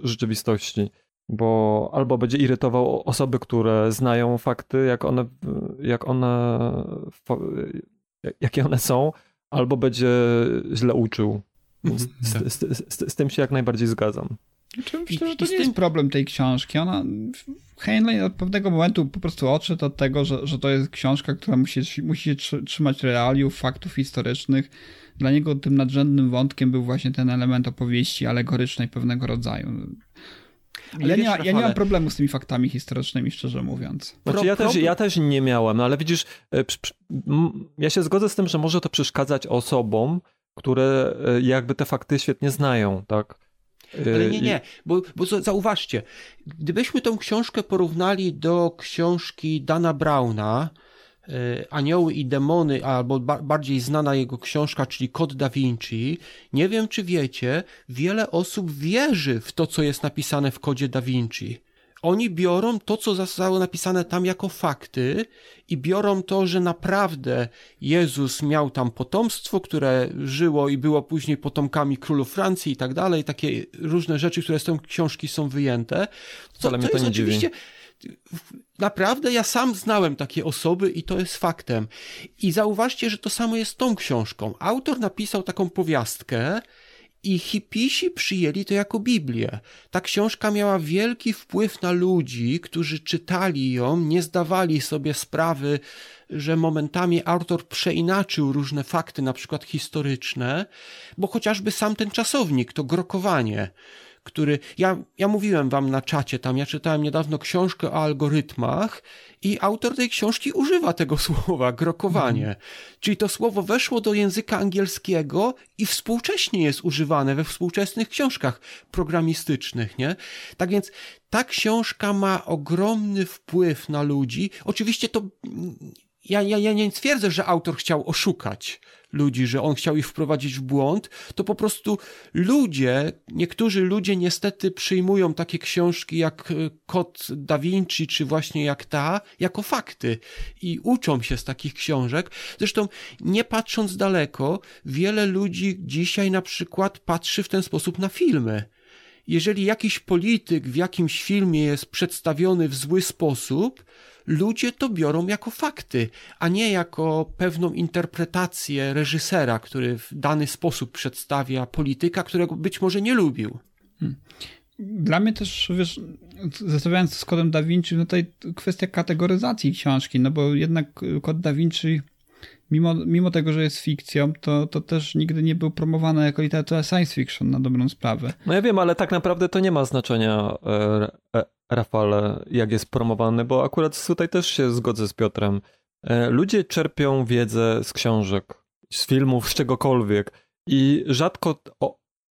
rzeczywistości, bo albo będzie irytował osoby, które znają fakty, jak one, jak one, jakie one są, albo będzie źle uczył. Mhm. Z, z, z, z, tym się jak najbardziej zgadzam. Znaczy, myślę, że to nie jest problem tej książki. Ona, Heinlein od pewnego momentu po prostu odszedł od tego, że, że to jest książka, która musi, musi się trzymać realiów, faktów historycznych. Dla niego tym nadrzędnym wątkiem był właśnie ten element opowieści alegorycznej pewnego rodzaju. Ale ja, wiesz, nie, Rafale... ja nie mam problemu z tymi faktami historycznymi, szczerze mówiąc. Znaczy, ja, też, ja też nie miałem, no ale widzisz, e, ja się zgodzę z tym, że może to przeszkadzać osobom, które e, jakby te fakty świetnie znają, tak? Ale nie, nie, bo, bo zauważcie, gdybyśmy tą książkę porównali do książki Dana Browna, e, Anioły i demony, albo bardziej znana jego książka, czyli Kod da Vinci, nie wiem czy wiecie, wiele osób wierzy w to, co jest napisane w Kodzie da Vinci oni biorą to, co zostało napisane tam jako fakty i biorą to, że naprawdę Jezus miał tam potomstwo, które żyło i było później potomkami królów Francji i tak dalej, takie różne rzeczy, które z tej książki są wyjęte. Co, Ale mnie to, to nie. Dziwi. Naprawdę ja sam znałem takie osoby i to jest faktem. I zauważcie, że to samo jest z tą książką. Autor napisał taką powiastkę, i hipisi przyjęli to jako Biblię. Ta książka miała wielki wpływ na ludzi, którzy czytali ją, nie zdawali sobie sprawy, że momentami autor przeinaczył różne fakty, na przykład historyczne, bo chociażby sam ten czasownik, to grokowanie, który. Ja, ja mówiłem wam na czacie tam, ja czytałem niedawno książkę o algorytmach i autor tej książki używa tego słowa, grokowanie. Mhm. Czyli to słowo weszło do języka angielskiego i współcześnie jest używane we współczesnych książkach programistycznych, nie? Tak więc ta książka ma ogromny wpływ na ludzi. Oczywiście to ja, ja, ja nie twierdzę, że autor chciał oszukać ludzi, że on chciał ich wprowadzić w błąd, to po prostu ludzie, niektórzy ludzie niestety przyjmują takie książki jak e, Kod Da Vinci, czy właśnie jak ta, jako fakty i uczą się z takich książek. Zresztą nie patrząc daleko, wiele ludzi dzisiaj na przykład patrzy w ten sposób na filmy jeżeli jakiś polityk w jakimś filmie jest przedstawiony w zły sposób, ludzie to biorą jako fakty, a nie jako pewną interpretację reżysera, który w dany sposób przedstawia polityka, którego być może nie lubił. Hmm. Dla mnie też, wiesz, zestawiając z kodem Da Vinci, no tutaj kwestia kategoryzacji książki, no bo jednak kod Da Vinci mimo, mimo tego, że jest fikcją, to, to też nigdy nie był promowany jako literatura science fiction na dobrą sprawę. No ja wiem, ale tak naprawdę to nie ma znaczenia, e, e, Rafale, jak jest promowany, bo akurat tutaj też się zgodzę z Piotrem. E, ludzie czerpią wiedzę z książek, z filmów, z czegokolwiek i rzadko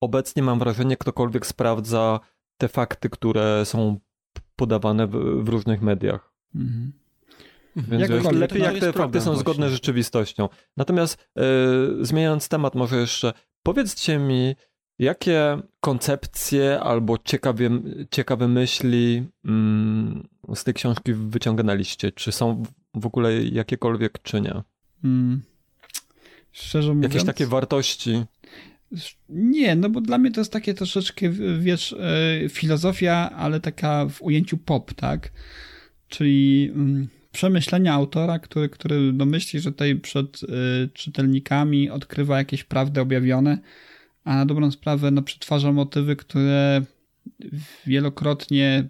obecnie mam wrażenie, ktokolwiek sprawdza te fakty, które są podawane w, w różnych mediach. Mhm. Więc wiesz, lepiej jak te fakty są zgodne z rzeczywistością. Natomiast yy, zmieniając temat może jeszcze, powiedzcie mi, jakie koncepcje albo ciekawe, ciekawe myśli mm, z tej książki wyciągnęliście? Czy są w ogóle jakiekolwiek, czy nie? Hmm. Szczerze mówiąc... Jakieś takie wartości? Nie, no bo dla mnie to jest takie troszeczkę, wiesz, e, filozofia, ale taka w ujęciu pop, tak? Czyli mm, przemyślenia autora, który, który no myśli, że tutaj przed y, czytelnikami odkrywa jakieś prawdy objawione, a na dobrą sprawę no, przetwarza motywy, które wielokrotnie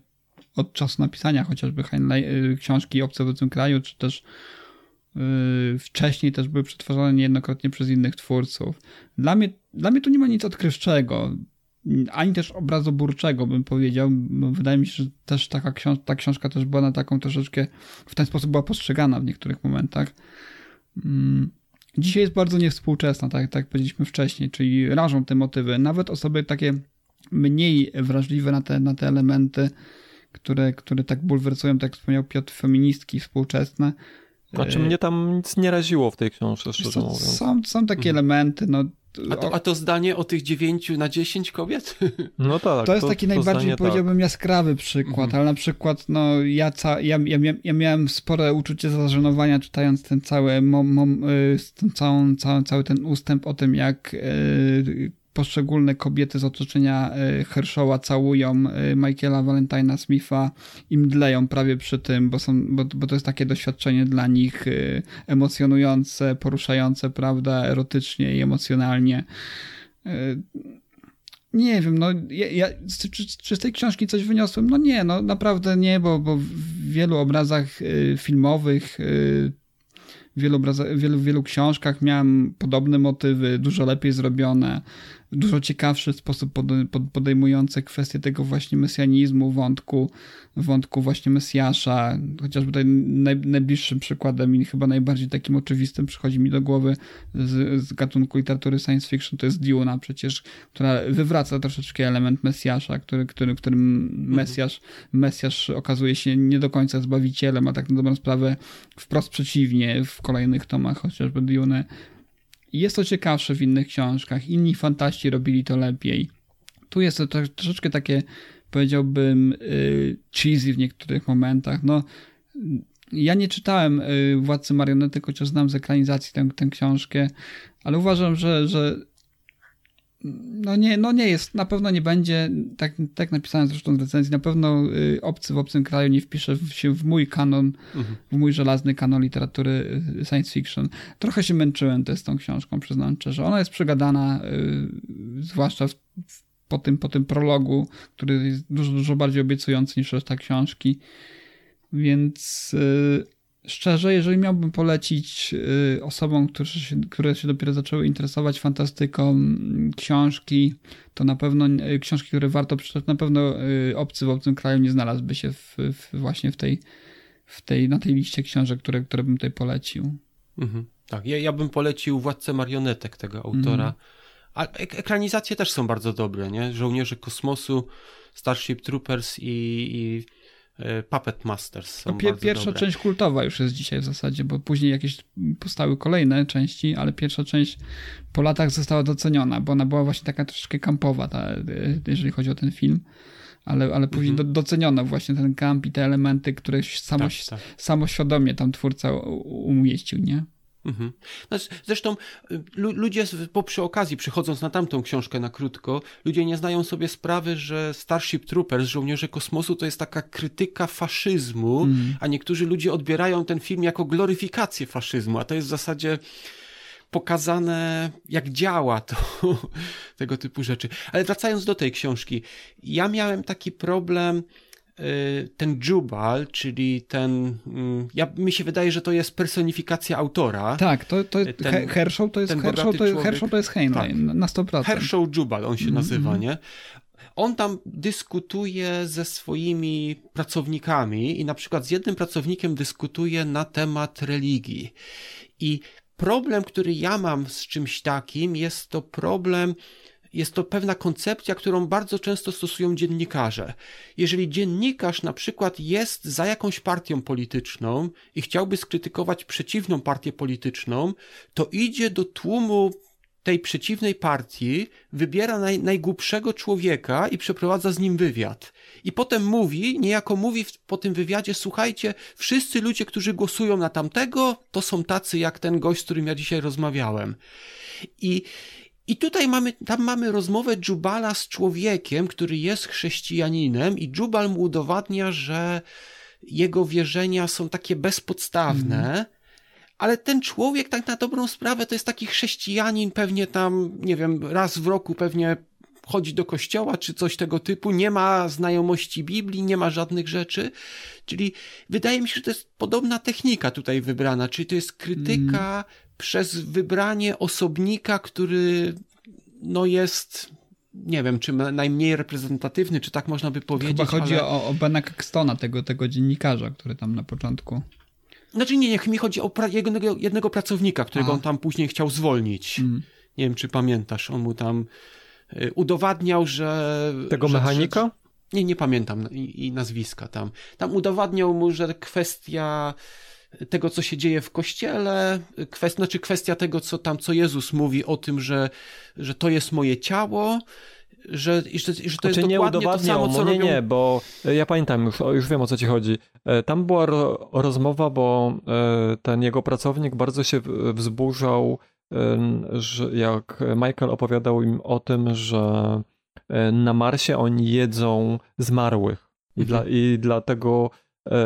od czasu napisania chociażby Heinlein, y, książki Obce w obcym kraju, czy też y, wcześniej też były przetwarzane niejednokrotnie przez innych twórców. Dla mnie, dla mnie tu nie ma nic odkrywczego ani też obrazoburczego, bym powiedział. Wydaje mi się, że też taka książ ta książka też była na taką troszeczkę, w ten sposób była postrzegana w niektórych momentach. Mm, dzisiaj jest bardzo niewspółczesna, tak, tak jak powiedzieliśmy wcześniej, czyli rażą te motywy. Nawet osoby takie mniej wrażliwe na te, na te elementy, które, które tak bulwersują, tak jak wspomniał Piotr, feministki współczesne. Znaczy mnie tam nic nie raziło w tej książce, szczerze mówiąc. Są, są takie mhm. elementy, no A to, a to zdanie o tych 9 na 10 kobiet? No tak. To jest taki to najbardziej, zdanie, powiedziałbym, jaskrawy przykład, Mhm. ale na przykład, no, ja, ca, ja, ja, ja miałem spore uczucie zażenowania czytając ten cały, mom, mom, y, ten całą, cały, cały ten ustęp o tym, jak y, poszczególne kobiety z otoczenia y, Hershowa całują y, Michaela Valentina Smitha i mdleją prawie przy tym, bo, są, bo, bo to jest takie doświadczenie dla nich y, emocjonujące, poruszające, prawda, erotycznie i emocjonalnie. Nie wiem, no ja, ja, czy, czy, z tej książki coś wyniosłem? No nie, no naprawdę nie, bo, bo w wielu obrazach filmowych, w wielu, wielu, wielu książkach miałem podobne motywy, dużo lepiej zrobione, dużo ciekawszy sposób pod, pod, podejmujące kwestie tego właśnie mesjanizmu, wątku, wątku właśnie Mesjasza, chociażby tutaj naj, najbliższym przykładem i chyba najbardziej takim oczywistym przychodzi mi do głowy z, z gatunku literatury science fiction, to jest Duna przecież, która wywraca troszeczkę element Mesjasza, który, który, którym Mesjasz, Mesjasz okazuje się nie do końca zbawicielem, a tak na dobrą sprawę wprost przeciwnie w kolejnych tomach chociażby Dune. Jest to ciekawsze w innych książkach, inni fantaści robili to lepiej. Tu jest to tro- troszeczkę takie, powiedziałbym, y, cheesy w niektórych momentach. No, ja nie czytałem y, Władcy Marionetek, chociaż znam z ekranizacji tę, tę książkę, ale uważam, że, że no nie, no nie jest, na pewno nie będzie, tak, tak napisałem zresztą w recenzji, na pewno y, obcy w obcym kraju nie wpisze się w mój kanon, Mhm. w mój żelazny kanon literatury y, science fiction. Trochę się męczyłem też z tą książką, przyznam szczerze. Ona jest przegadana, y, zwłaszcza w, po, tym, po tym prologu, który jest dużo, dużo bardziej obiecujący niż reszta książki. Więc szczerze, jeżeli miałbym polecić y, osobom, które się, które się dopiero zaczęły interesować fantastyką, mm, książki, to na pewno y, książki, które warto przeczytać, na pewno y, obcy w obcym kraju nie znalazłby się w, w, właśnie w tej, w tej, na tej liście książek, które, które bym tutaj polecił. Mhm. Tak, ja, ja bym polecił Władcę Marionetek tego autora. A ek ekranizacje też są bardzo dobre, nie? Żołnierze Kosmosu, Starship Troopers i, i Puppet Masters są pierwsza dobre. część kultowa już jest dzisiaj w zasadzie, bo później jakieś powstały kolejne części, ale pierwsza część po latach została doceniona, bo ona była właśnie taka troszeczkę kampowa, ta, y, jeżeli chodzi o ten film. Ale, ale później Mhm. do, doceniono właśnie ten kamp i te elementy, które samo, Tak, tak. samoświadomie tam twórca umieścił, nie? Mhm. No, zresztą y, lu, ludzie, po przy okazji, przychodząc na tamtą książkę na krótko, ludzie nie zdają sobie sprawy, że Starship Troopers, Żołnierze Kosmosu, to jest taka krytyka faszyzmu, Mm. a niektórzy ludzie odbierają ten film jako gloryfikację faszyzmu, a to jest w zasadzie pokazane, jak działa to, tego typu rzeczy. Ale wracając do tej książki, ja miałem taki problem, ten Jubal, czyli ten, mm, ja, mi się wydaje, że to jest personifikacja autora. Tak, to, to Ten- He- Herschel to jest ten Herschel to. Herschel to jest Heinlein, Tak. na 100%. Herschel Jubal on się Mhm, nazywa, mhm. nie? On tam dyskutuje ze swoimi pracownikami i na przykład z jednym pracownikiem dyskutuje na temat religii. I problem, który ja mam z czymś takim, jest to problem, jest to pewna koncepcja, którą bardzo często stosują dziennikarze. Jeżeli dziennikarz na przykład jest za jakąś partią polityczną i chciałby skrytykować przeciwną partię polityczną, to idzie do tłumu tej przeciwnej partii, wybiera naj, najgłupszego człowieka i przeprowadza z nim wywiad. I potem mówi, niejako mówi w, po tym wywiadzie, słuchajcie, wszyscy ludzie, którzy głosują na tamtego, to są tacy jak ten gość, z którym ja dzisiaj rozmawiałem. I, i tutaj mamy, tam mamy rozmowę Dżubala z człowiekiem, który jest chrześcijaninem i Dżubal mu udowadnia, że jego wierzenia są takie bezpodstawne, ale ten człowiek tak na dobrą sprawę to jest taki chrześcijanin, pewnie tam, nie wiem, raz w roku pewnie chodzi do kościoła czy coś tego typu, nie ma znajomości Biblii, nie ma żadnych rzeczy. Czyli wydaje mi się, że to jest podobna technika tutaj wybrana, czyli to jest krytyka przez wybranie osobnika, który no jest nie wiem, czy najmniej reprezentatywny, czy tak można by powiedzieć. Chyba chodzi ale... o, o Bena Caxtona, tego, tego dziennikarza, który tam na początku. Znaczy nie, niech mi chodzi o pra- jednego, jednego pracownika, którego Aha. on tam później chciał zwolnić. Mm. Nie wiem, czy pamiętasz, on mu tam y, udowadniał, że... Tego że, mechanika? Że, nie, nie pamiętam i, i nazwiska tam. Tam udowadniał mu, że kwestia tego, co się dzieje w kościele, kwestia, znaczy kwestia tego, co tam, co Jezus mówi o tym, że, że to jest moje ciało, że, że, że to jest znaczy, nie dokładnie to samo, co nie, robią... nie, bo ja pamiętam, już, już wiem o co ci chodzi. E, tam była ro, rozmowa, bo e, ten jego pracownik bardzo się wzburzał, e, że jak Michael opowiadał im o tym, że na Marsie oni jedzą zmarłych. I, mhm. dla, i dlatego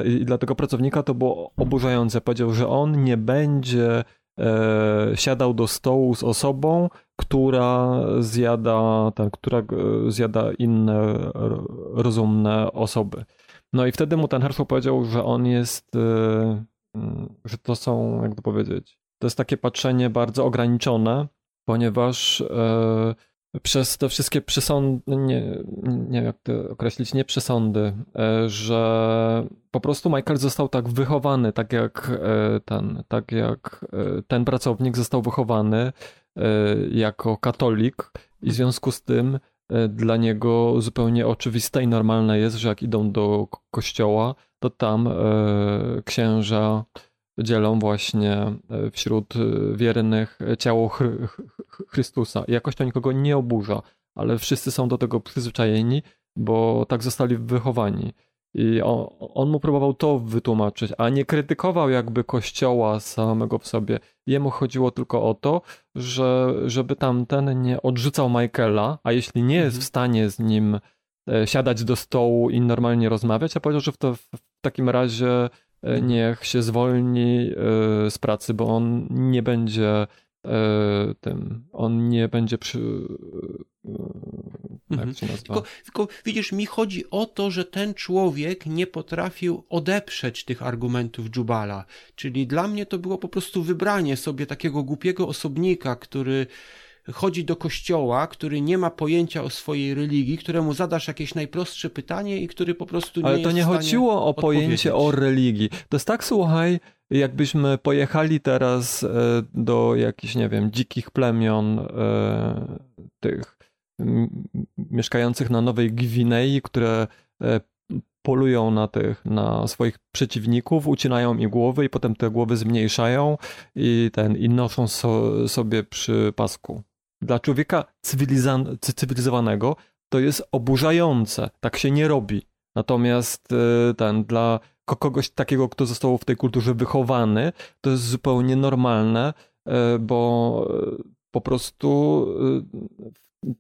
i dla tego pracownika to było oburzające. Powiedział, że on nie będzie e, siadał do stołu z osobą, która zjada, która e, zjada inne rozumne osoby. No i wtedy mu ten Herschel powiedział, że on jest, e, że to są, jak to powiedzieć, to jest takie patrzenie bardzo ograniczone, ponieważ e, przez te wszystkie przesądy, nie, nie wiem jak to określić, nie przesądy, e, że po prostu Michael został tak wychowany, tak jak e, ten, tak jak e, ten pracownik został wychowany jako katolik i w związku z tym dla niego zupełnie oczywiste i normalne jest, że jak idą do kościoła, to tam księża dzielą właśnie e, wśród e, wiernych ciało Chrystusa. I jakoś to nikogo nie oburza, ale wszyscy są do tego przyzwyczajeni, bo tak zostali wychowani. I on, on, mu próbował to wytłumaczyć, a nie krytykował jakby kościoła samego w sobie. Jemu chodziło tylko o to, że, żeby tamten nie odrzucał Michaela, a jeśli nie jest w mhm. stanie z nim e, siadać do stołu i normalnie rozmawiać, a powiedział, że w, to, w takim razie E, niech się zwolni e, z pracy, bo on nie będzie e, tym, on nie będzie przy. Mhm. się nazywa? Tylko, tylko widzisz, mi chodzi o to, że ten człowiek nie potrafił odeprzeć tych argumentów Dżubala. Czyli dla mnie to było po prostu wybranie sobie takiego głupiego osobnika, który chodzi do kościoła, który nie ma pojęcia o swojej religii, któremu zadasz jakieś najprostsze pytanie i który po prostu nie Ale to nie chodziło o pojęcie o religii. To jest tak, słuchaj, jakbyśmy pojechali teraz e, do jakichś, nie wiem, dzikich plemion e, tych mieszkających na Nowej Gwinei, które e, polują na tych, na swoich przeciwników, ucinają im głowy i potem te głowy zmniejszają i ten, i noszą so, sobie przy pasku dla człowieka cywilizowanego to jest oburzające. Tak się nie robi. Natomiast e, ten dla kogoś takiego, kto został w tej kulturze wychowany, to jest zupełnie normalne, e, bo e, po prostu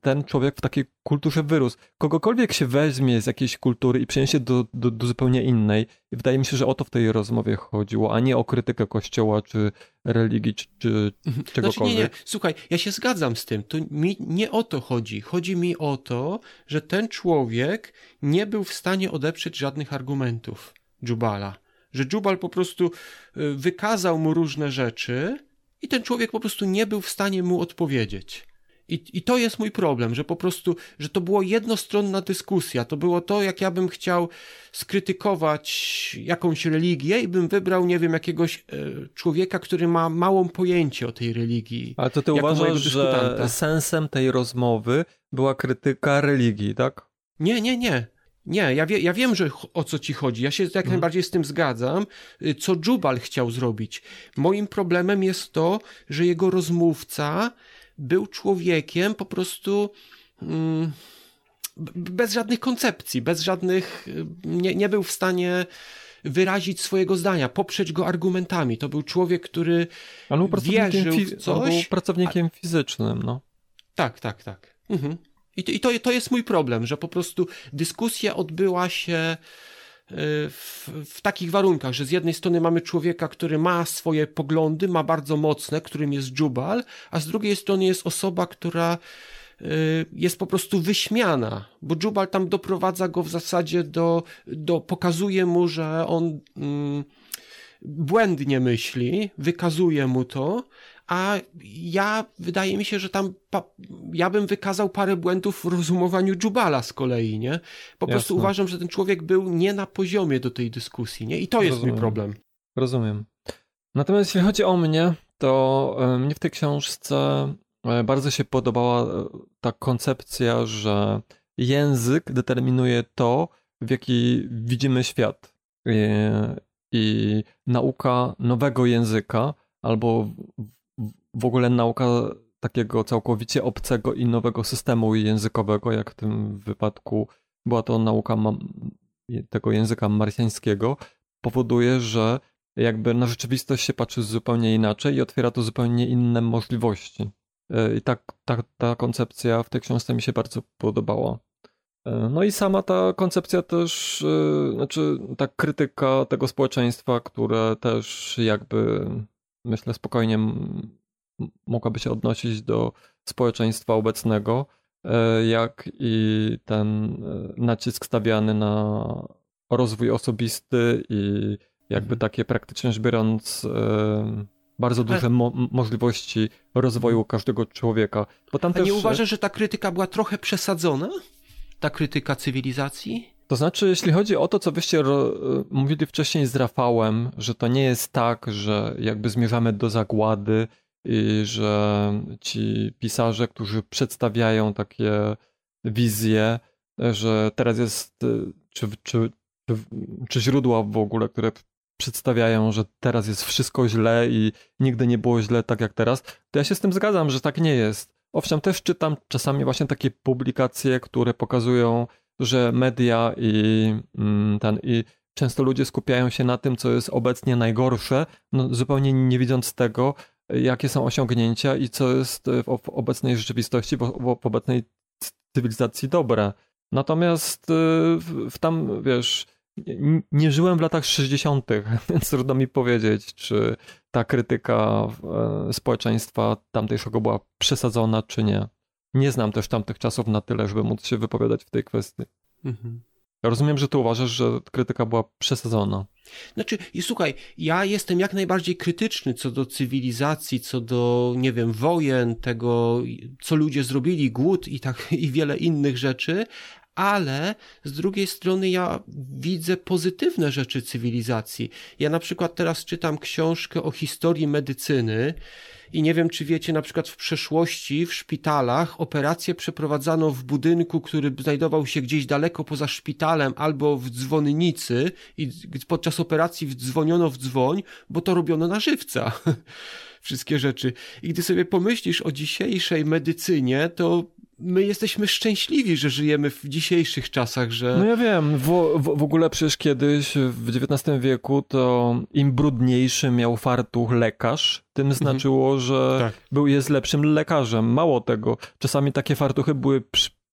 ten człowiek w takiej kulturze wyrósł. Kogokolwiek się weźmie z jakiejś kultury i przeniesie do, do, do, zupełnie innej, i wydaje mi się, że o to w tej rozmowie chodziło, a nie o krytykę kościoła, czy religii, czy, czy mhm. czegokolwiek. Znaczy, nie, nie. Słuchaj, ja się zgadzam z tym. To mi nie o to chodzi. Chodzi mi o to, że ten człowiek nie był w stanie odeprzeć żadnych argumentów Dżubala. Że Dżubal po prostu y, wykazał mu różne rzeczy i ten człowiek po prostu nie był w stanie mu odpowiedzieć. I, I to jest mój problem, że po prostu, że to było jednostronna dyskusja. To było to, jak ja bym chciał skrytykować jakąś religię i bym wybrał, nie wiem, jakiegoś e, człowieka, który ma małą pojęcie o tej religii. Ale to ty uważasz, że sensem tej rozmowy była krytyka religii, tak? Nie, nie, nie. Nie, ja, wie, ja wiem, że o co ci chodzi. Ja się jak hmm. najbardziej z tym zgadzam. Y, co Jubal chciał zrobić? Moim problemem jest to, że jego rozmówca był człowiekiem po prostu mm, bez żadnych koncepcji, bez żadnych, nie, nie był w stanie wyrazić swojego zdania, poprzeć go argumentami. To był człowiek, który Ale wierzył w coś. był pracownikiem a... fizycznym, no. Tak, tak, tak. Mhm. I, to, i to, to jest mój problem, że po prostu dyskusja odbyła się w, w, takich warunkach, że z jednej strony mamy człowieka, który ma swoje poglądy, ma bardzo mocne, którym jest Jubal, a z drugiej strony jest osoba, która y, jest po prostu wyśmiana, bo Jubal tam doprowadza go w zasadzie do, do pokazuje mu, że on mm, błędnie myśli, wykazuje mu to, a ja, wydaje mi się, że tam ja bym wykazał parę błędów w rozumowaniu Jubala z kolei, nie? Po Jasne. prostu uważam, że ten człowiek był nie na poziomie do tej dyskusji, nie? I to jest Rozumiem. mój problem. Rozumiem. Natomiast jeśli chodzi o mnie, to e, mnie w tej książce e, bardzo się podobała e, ta koncepcja, że język determinuje to, w jaki widzimy świat. i nauka nowego języka, albo w ogóle nauka takiego całkowicie obcego i nowego systemu językowego, jak w tym wypadku była to nauka tego języka marsjańskiego, powoduje, że jakby na rzeczywistość się patrzy zupełnie inaczej i otwiera to zupełnie inne możliwości. E, I tak, ta, ta koncepcja w tej książce mi się bardzo podobała. E, no i sama ta koncepcja też, e, znaczy ta krytyka tego społeczeństwa, które też jakby myślę spokojnie mogłaby się odnosić do społeczeństwa obecnego, jak i ten nacisk stawiany na rozwój osobisty i jakby mhm. takie praktycznie rzecz biorąc bardzo duże mo możliwości rozwoju każdego człowieka. Bo tam A też... nie uważasz, że ta krytyka była trochę przesadzona? Ta krytyka cywilizacji? To znaczy, jeśli chodzi o to, co wyście mówili wcześniej z Rafałem, że to nie jest tak, że jakby zmierzamy do zagłady i że ci pisarze, którzy przedstawiają takie wizje, że teraz jest, czy, czy, czy, czy źródła w ogóle, które przedstawiają, że teraz jest wszystko źle i nigdy nie było źle tak jak teraz, to ja się z tym zgadzam, że tak nie jest. Owszem, też czytam czasami właśnie takie publikacje, które pokazują, że media i mm, ten i często ludzie skupiają się na tym, co jest obecnie najgorsze, no, zupełnie nie widząc tego, jakie są osiągnięcia i co jest w, w obecnej rzeczywistości, w, obecnej cywilizacji dobre. Natomiast w, w tam, wiesz, nie żyłem w latach 60., więc trudno mi powiedzieć, czy ta krytyka e, społeczeństwa tamtejszego była przesadzona, czy nie. Nie znam też tamtych czasów na tyle, żeby móc się wypowiadać w tej kwestii. Mhm. Rozumiem, że ty uważasz, że krytyka była przesadzona. Znaczy, i słuchaj, ja jestem jak najbardziej krytyczny co do cywilizacji, co do, nie wiem, wojen, tego, co ludzie zrobili, głód i tak, i wiele innych rzeczy, ale z drugiej strony ja widzę pozytywne rzeczy cywilizacji. Ja na przykład teraz czytam książkę o historii medycyny i nie wiem, czy wiecie, na przykład w przeszłości w szpitalach operacje przeprowadzano w budynku, który znajdował się gdzieś daleko poza szpitalem albo w dzwonnicy i podczas operacji wdzwoniono w dzwoń, bo to robiono na żywca. Wszystkie rzeczy. I gdy sobie pomyślisz o dzisiejszej medycynie, to my jesteśmy szczęśliwi, że żyjemy w dzisiejszych czasach, że... No ja wiem, w, w, w, ogóle przecież kiedyś w XIX wieku to im brudniejszy miał fartuch lekarz, tym mhm. znaczyło, że tak. był, jest lepszym lekarzem. Mało tego, czasami takie fartuchy były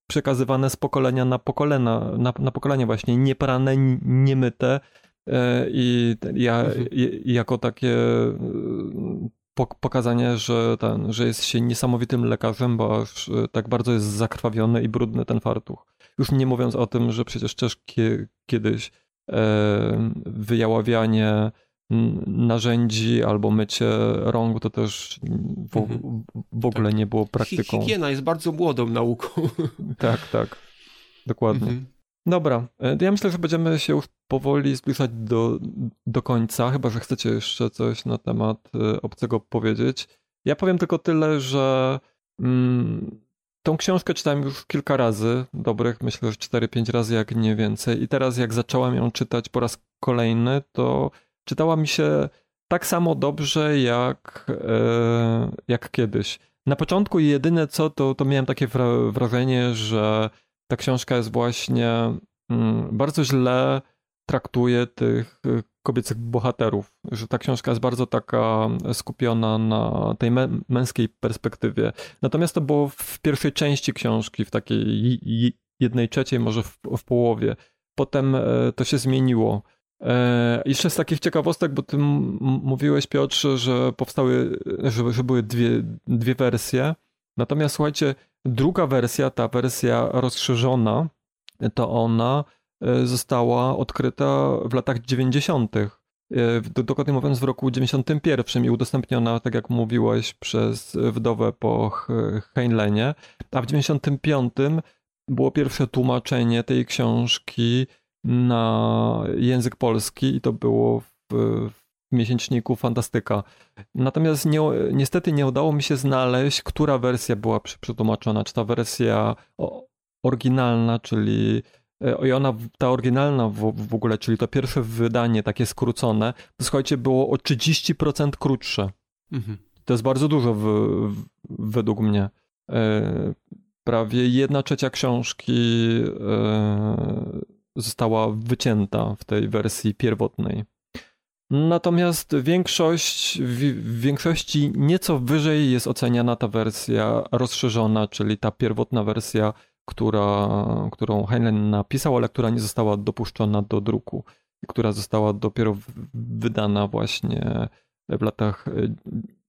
przekazywane z pokolenia na pokolenia, na, na pokolenie właśnie, nieprane, niemyte e, i ja mhm. jako takie pokazanie, że, ten, że jest się niesamowitym lekarzem, bo aż e, tak bardzo jest zakrwawiony i brudny ten fartuch. Już nie mówiąc o tym, że przecież też kiedyś e, wyjaławianie narzędzi albo mycie rąk to też w, mhm. w ogóle tak. nie było praktyką. Higiena jest bardzo młodą nauką. Tak, tak. Dokładnie. Mhm. Dobra, e, ja myślę, że będziemy się już powoli zbliżać do, do końca, chyba że chcecie jeszcze coś na temat e, obcego powiedzieć. Ja powiem tylko tyle, że mm, tą książkę czytałem już kilka razy, dobrych, myślę, że 4-5 razy, jak nie więcej. I teraz, jak zacząłem ją czytać po raz kolejny, to czytała mi się tak samo dobrze, jak, e, jak kiedyś. Na początku jedyne co, to, to miałem takie wrażenie, że ta książka jest właśnie mm, bardzo źle traktuje tych y, kobiecych bohaterów, że ta książka jest bardzo taka skupiona na tej męskiej perspektywie. Natomiast to było w pierwszej części książki, w takiej jednej trzeciej, może w, w połowie. Potem e, to się zmieniło. E, jeszcze z takich ciekawostek, bo ty mówiłeś Piotrze, że powstały, że, że były dwie, dwie wersje. Natomiast słuchajcie, druga wersja, ta wersja rozszerzona, to ona e, została odkryta w latach 90. E, dokładnie mówiąc w roku 91 i udostępniona, tak jak mówiłeś, przez wdowę po Heinlenie, a w 95 było pierwsze tłumaczenie tej książki na język polski i to było w, w miesięczniku Fantastyka. Natomiast nie, niestety nie udało mi się znaleźć, która wersja była przetłumaczona. Czy ta wersja oryginalna, czyli i ona, ta oryginalna w, w ogóle, czyli to pierwsze wydanie takie skrócone, to słuchajcie, było o 30% krótsze. Mhm. To jest bardzo dużo w, w, według mnie. E, prawie jedna trzecia książki e, została wycięta w tej wersji pierwotnej. Natomiast większość, w większości nieco wyżej jest oceniana ta wersja rozszerzona, czyli ta pierwotna wersja, która, którą Heinlein napisał, ale która nie została dopuszczona do druku, która została dopiero wydana właśnie w latach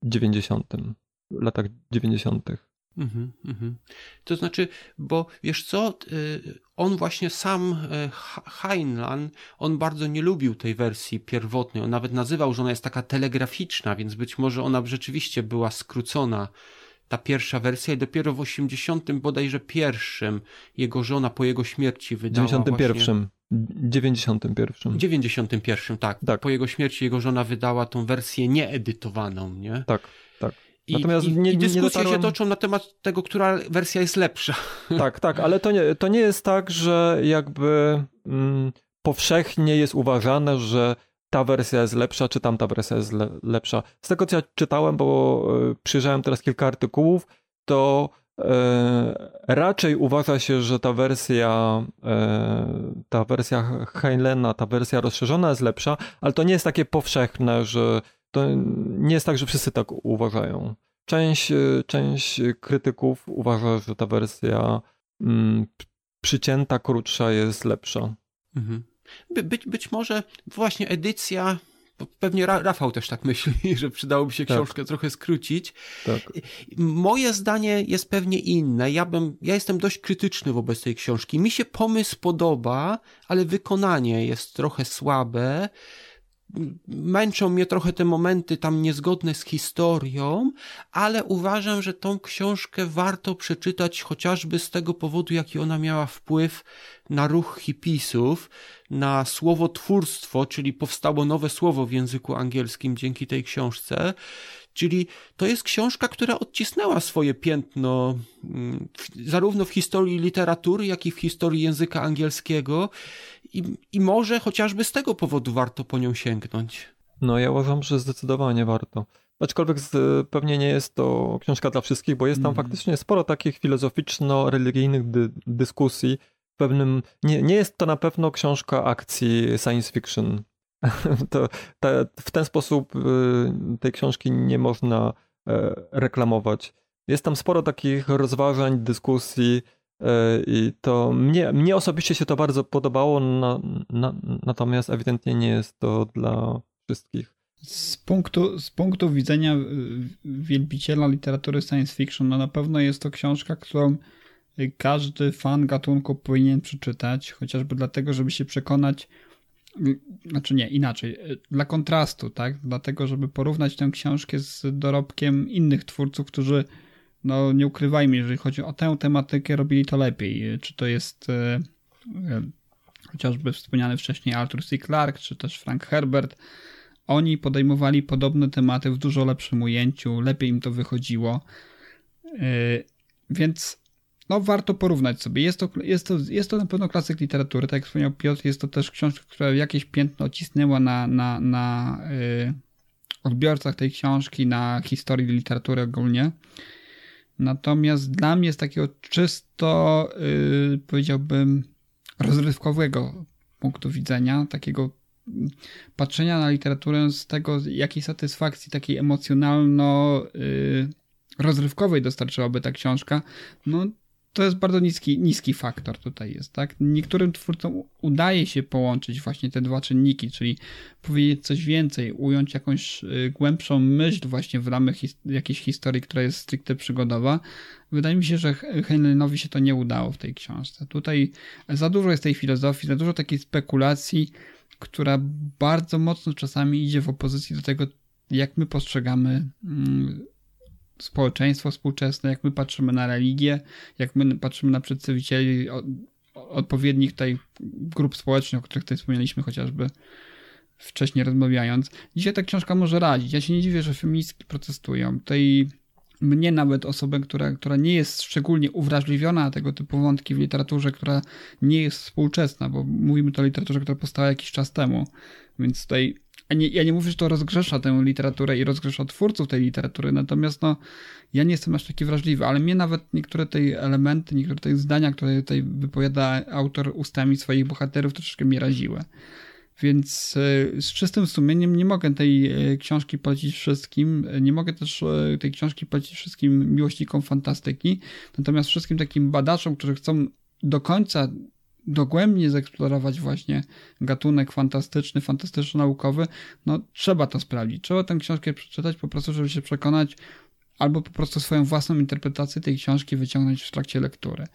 90. E, latach 90. Mhm, mhm. To znaczy, bo wiesz co, y, on właśnie sam, e, Heinlein, on bardzo nie lubił tej wersji pierwotnej. On nawet nazywał, że ona jest taka telegraficzna, więc być może ona rzeczywiście była skrócona. Ta pierwsza wersja i dopiero w 80 bodajże pierwszym jego żona po jego śmierci wydała 91. Właśnie... 91. 91, tak. tak. Po jego śmierci jego żona wydała tą wersję nieedytowaną, nie? Tak, tak. I, Natomiast i, nie, i dyskusje nie dotarłem... się toczą na temat tego, która wersja jest lepsza. Tak, tak, ale to nie, to nie jest tak, że jakby mm, powszechnie jest uważane, że ta wersja jest lepsza, czy tamta wersja jest le, lepsza. Z tego, co ja czytałem, bo y, przyjrzałem teraz kilka artykułów, to e, raczej uważa się, że ta wersja, e, ta wersja Heinlena, ta wersja rozszerzona jest lepsza, ale to nie jest takie powszechne, że to nie jest tak, że wszyscy tak uważają. Część, e, część krytyków uważa, że ta wersja mm, przycięta, krótsza jest lepsza. Mhm. By, być, być może właśnie edycja Pewnie Rafał też tak myśli, że przydałoby się tak. książkę tak. trochę skrócić. Tak. Moje zdanie jest pewnie inne. Ja, bym, ja jestem dość krytyczny wobec tej książki. Mi się pomysł podoba, ale wykonanie jest trochę słabe męczą mnie trochę te momenty tam niezgodne z historią, ale uważam, że tą książkę warto przeczytać chociażby z tego powodu, jaki ona miała wpływ na ruch hipisów, na słowotwórstwo, czyli powstało nowe słowo w języku angielskim dzięki tej książce. Czyli to jest książka, która odcisnęła swoje piętno mm, zarówno w historii literatury, jak i w historii języka angielskiego i, i może chociażby z tego powodu warto po nią sięgnąć. No ja uważam, że zdecydowanie warto. Aczkolwiek z, pewnie nie jest to książka dla wszystkich, bo jest tam mm. faktycznie sporo takich filozoficzno-religijnych dy, dyskusji. Pewnym, nie, nie jest to na pewno książka akcji science fiction. to, w ten sposób y, tej książki nie można e, reklamować. Jest tam sporo takich rozważań, dyskusji, I to mnie, mnie osobiście się to bardzo podobało, na, na, natomiast ewidentnie nie jest to dla wszystkich. Z punktu, z punktu widzenia y, wielbiciela literatury science fiction, no na pewno jest to książka, którą każdy fan gatunku powinien przeczytać, chociażby dlatego, żeby się przekonać, znaczy nie, inaczej, dla kontrastu, tak? Dlatego, żeby porównać tę książkę z dorobkiem innych twórców, którzy no nie ukrywajmy, jeżeli chodzi o tę tematykę, robili to lepiej. Czy to jest e, e, chociażby wspomniany wcześniej Arthur C. Clarke, czy też Frank Herbert, oni podejmowali podobne tematy w dużo lepszym ujęciu, lepiej im to wychodziło. E, więc no, warto porównać sobie. Jest to, jest, to, jest to na pewno klasyk literatury. Tak jak wspomniał Piotr, jest to też książka, która jakieś piętno cisnęła na, na, na odbiorcach tej książki, na historii literatury ogólnie. Natomiast dla mnie z takiego czysto, yy, powiedziałbym, rozrywkowego punktu widzenia, takiego patrzenia na literaturę z tego, jakiej satysfakcji takiej emocjonalno yy, rozrywkowej dostarczyłaby ta książka, no to jest bardzo niski, niski faktor tutaj jest, tak? Niektórym twórcom udaje się połączyć właśnie te dwa czynniki, czyli powiedzieć coś więcej, ująć jakąś y, głębszą myśl właśnie w ramach his jakiejś historii, która jest stricte przygodowa. Wydaje mi się, że Heinleinowi się to nie udało w tej książce. Tutaj za dużo jest tej filozofii, za dużo takiej spekulacji, która bardzo mocno czasami idzie w opozycji do tego, jak my postrzegamy mm, społeczeństwo współczesne, jak my patrzymy na religię, jak my patrzymy na przedstawicieli odpowiednich tutaj grup społecznych, o których tutaj wspomnieliśmy chociażby wcześniej rozmawiając. Dzisiaj ta książka może radzić. Ja się nie dziwię, że feministki protestują. Tutaj mnie nawet osobę, która, która nie jest szczególnie uwrażliwiona na tego typu wątki w literaturze, która nie jest współczesna, bo mówimy tu o literaturze, która powstała jakiś czas temu, więc tutaj ja nie, ja nie mówię, że to rozgrzesza tę literaturę i rozgrzesza twórców tej literatury, natomiast no, ja nie jestem aż taki wrażliwy, ale mnie nawet niektóre tej elementy, niektóre tej zdania, które tutaj wypowiada autor ustami swoich bohaterów, troszeczkę mnie raziły. Więc e, z czystym sumieniem nie mogę tej e, książki polecić wszystkim. Nie mogę też e, tej książki polecić wszystkim miłośnikom fantastyki. Natomiast wszystkim takim badaczom, którzy chcą do końca dogłębnie zeksplorować właśnie gatunek fantastyczny, fantastyczno-naukowy, no trzeba to sprawdzić. Trzeba tę książkę przeczytać po prostu, żeby się przekonać, albo po prostu swoją własną interpretację tej książki wyciągnąć w trakcie lektury.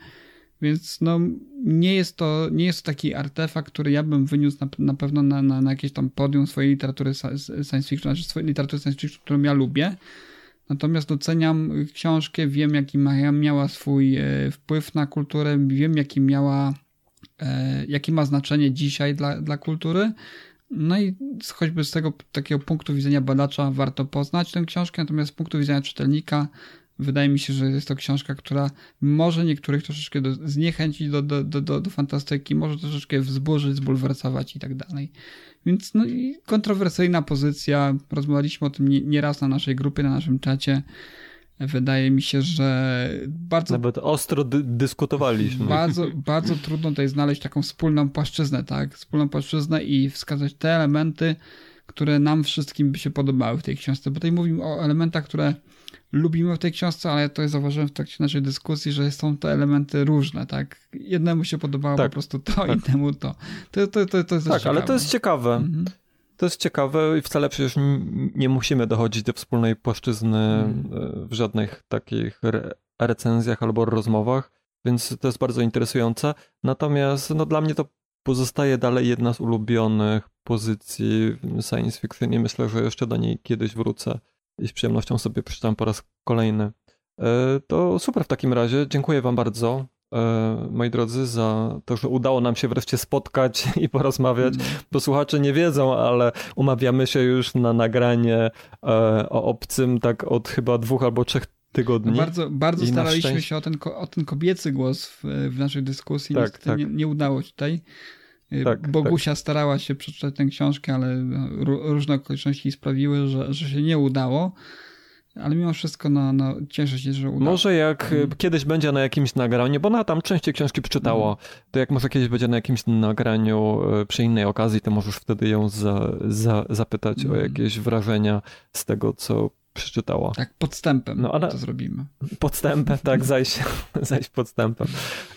Więc no, nie jest to, nie jest to taki artefakt, który ja bym wyniósł na, na pewno na, na, na jakieś tam podium swojej literatury science fiction, znaczy swojej literatury science fiction, którą ja lubię. Natomiast doceniam książkę, wiem jaki ma, miała swój e, wpływ na kulturę, wiem jaki miała, jakie ma znaczenie dzisiaj dla, dla kultury. No i choćby z tego takiego punktu widzenia badacza warto poznać tę książkę, natomiast z punktu widzenia czytelnika Wydaje mi się, że jest to książka, która może niektórych troszeczkę do, zniechęcić do, do, do, do, do fantastyki, może troszeczkę wzburzyć, zbulwersować i tak dalej. Więc no i kontrowersyjna pozycja. Rozmawialiśmy o tym nieraz nie na naszej grupie, na naszym czacie. Wydaje mi się, że bardzo. Nawet ostro dy dyskutowaliśmy. Bardzo, bardzo trudno tutaj znaleźć taką wspólną płaszczyznę, tak? Wspólną płaszczyznę i wskazać te elementy, które nam wszystkim by się podobały w tej książce. Bo tutaj mówimy o elementach, które lubimy w tej książce, ale to zauważyłem w trakcie naszej dyskusji, że są to elementy różne, tak? Jednemu się podobało tak, po prostu to, tak. innemu to. To, to, to, to jest Tak, ale to jest ciekawe. Mhm. To jest ciekawe i wcale przecież nie musimy dochodzić do wspólnej płaszczyzny mhm. w żadnych takich recenzjach albo rozmowach, więc to jest bardzo interesujące. Natomiast no, dla mnie to pozostaje dalej jedna z ulubionych pozycji science fiction i myślę, że jeszcze do niej kiedyś wrócę i z przyjemnością sobie przeczytam po raz kolejny. E, to super w takim razie. Dziękuję Wam bardzo, e, moi drodzy, za to, że udało nam się wreszcie spotkać i porozmawiać. Mm. Bo słuchacze nie wiedzą, ale umawiamy się już na nagranie e, o obcym tak od chyba dwóch albo trzech tygodni. No bardzo bardzo staraliśmy szczęście... się o ten, o ten kobiecy głos w, w naszej dyskusji. Tak, tak. Nie, nie udało się tutaj. Tak, Bogusia tak. starała się przeczytać tę książkę, ale różne okoliczności sprawiły, że, że się nie udało. Ale mimo wszystko no, no, cieszę się, że udało. Może jak hmm. kiedyś będzie na jakimś nagraniu, bo ona tam częściej książki przeczytała, hmm. to jak może kiedyś będzie na jakimś nagraniu e, przy innej okazji, to możesz wtedy ją za, za, zapytać hmm. o mhm. jakieś wrażenia z tego, co przeczytała. Tak, podstępem no, ale... to zrobimy. Podstępem, tak, zajść, zajść podstępem.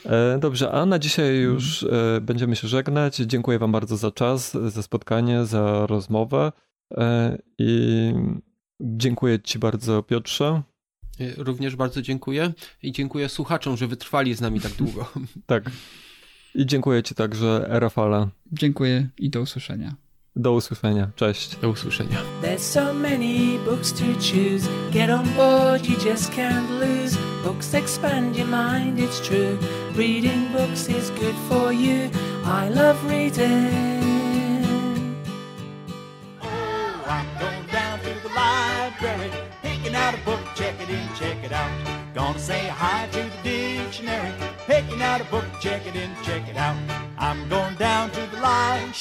E, dobrze, a na dzisiaj już e, będziemy się żegnać. Dziękuję wam bardzo za czas, za spotkanie, za rozmowę e, i dziękuję ci bardzo Piotrze. Również bardzo dziękuję i dziękuję słuchaczom, że wytrwali z nami tak długo. tak. I dziękuję ci także, Rafale. Dziękuję i do usłyszenia. Do usłyszenia. Cześć. Do usłyszenia. There's so many books to choose. Get on board, you just can't lose. Books expand your mind, it's true. Reading books is good for you. I love reading. Oh, I'm out a book, check it in, check it out. Gonna say hi to the dictionary, picking out a book, check it in, check it out. I'm going down to the line.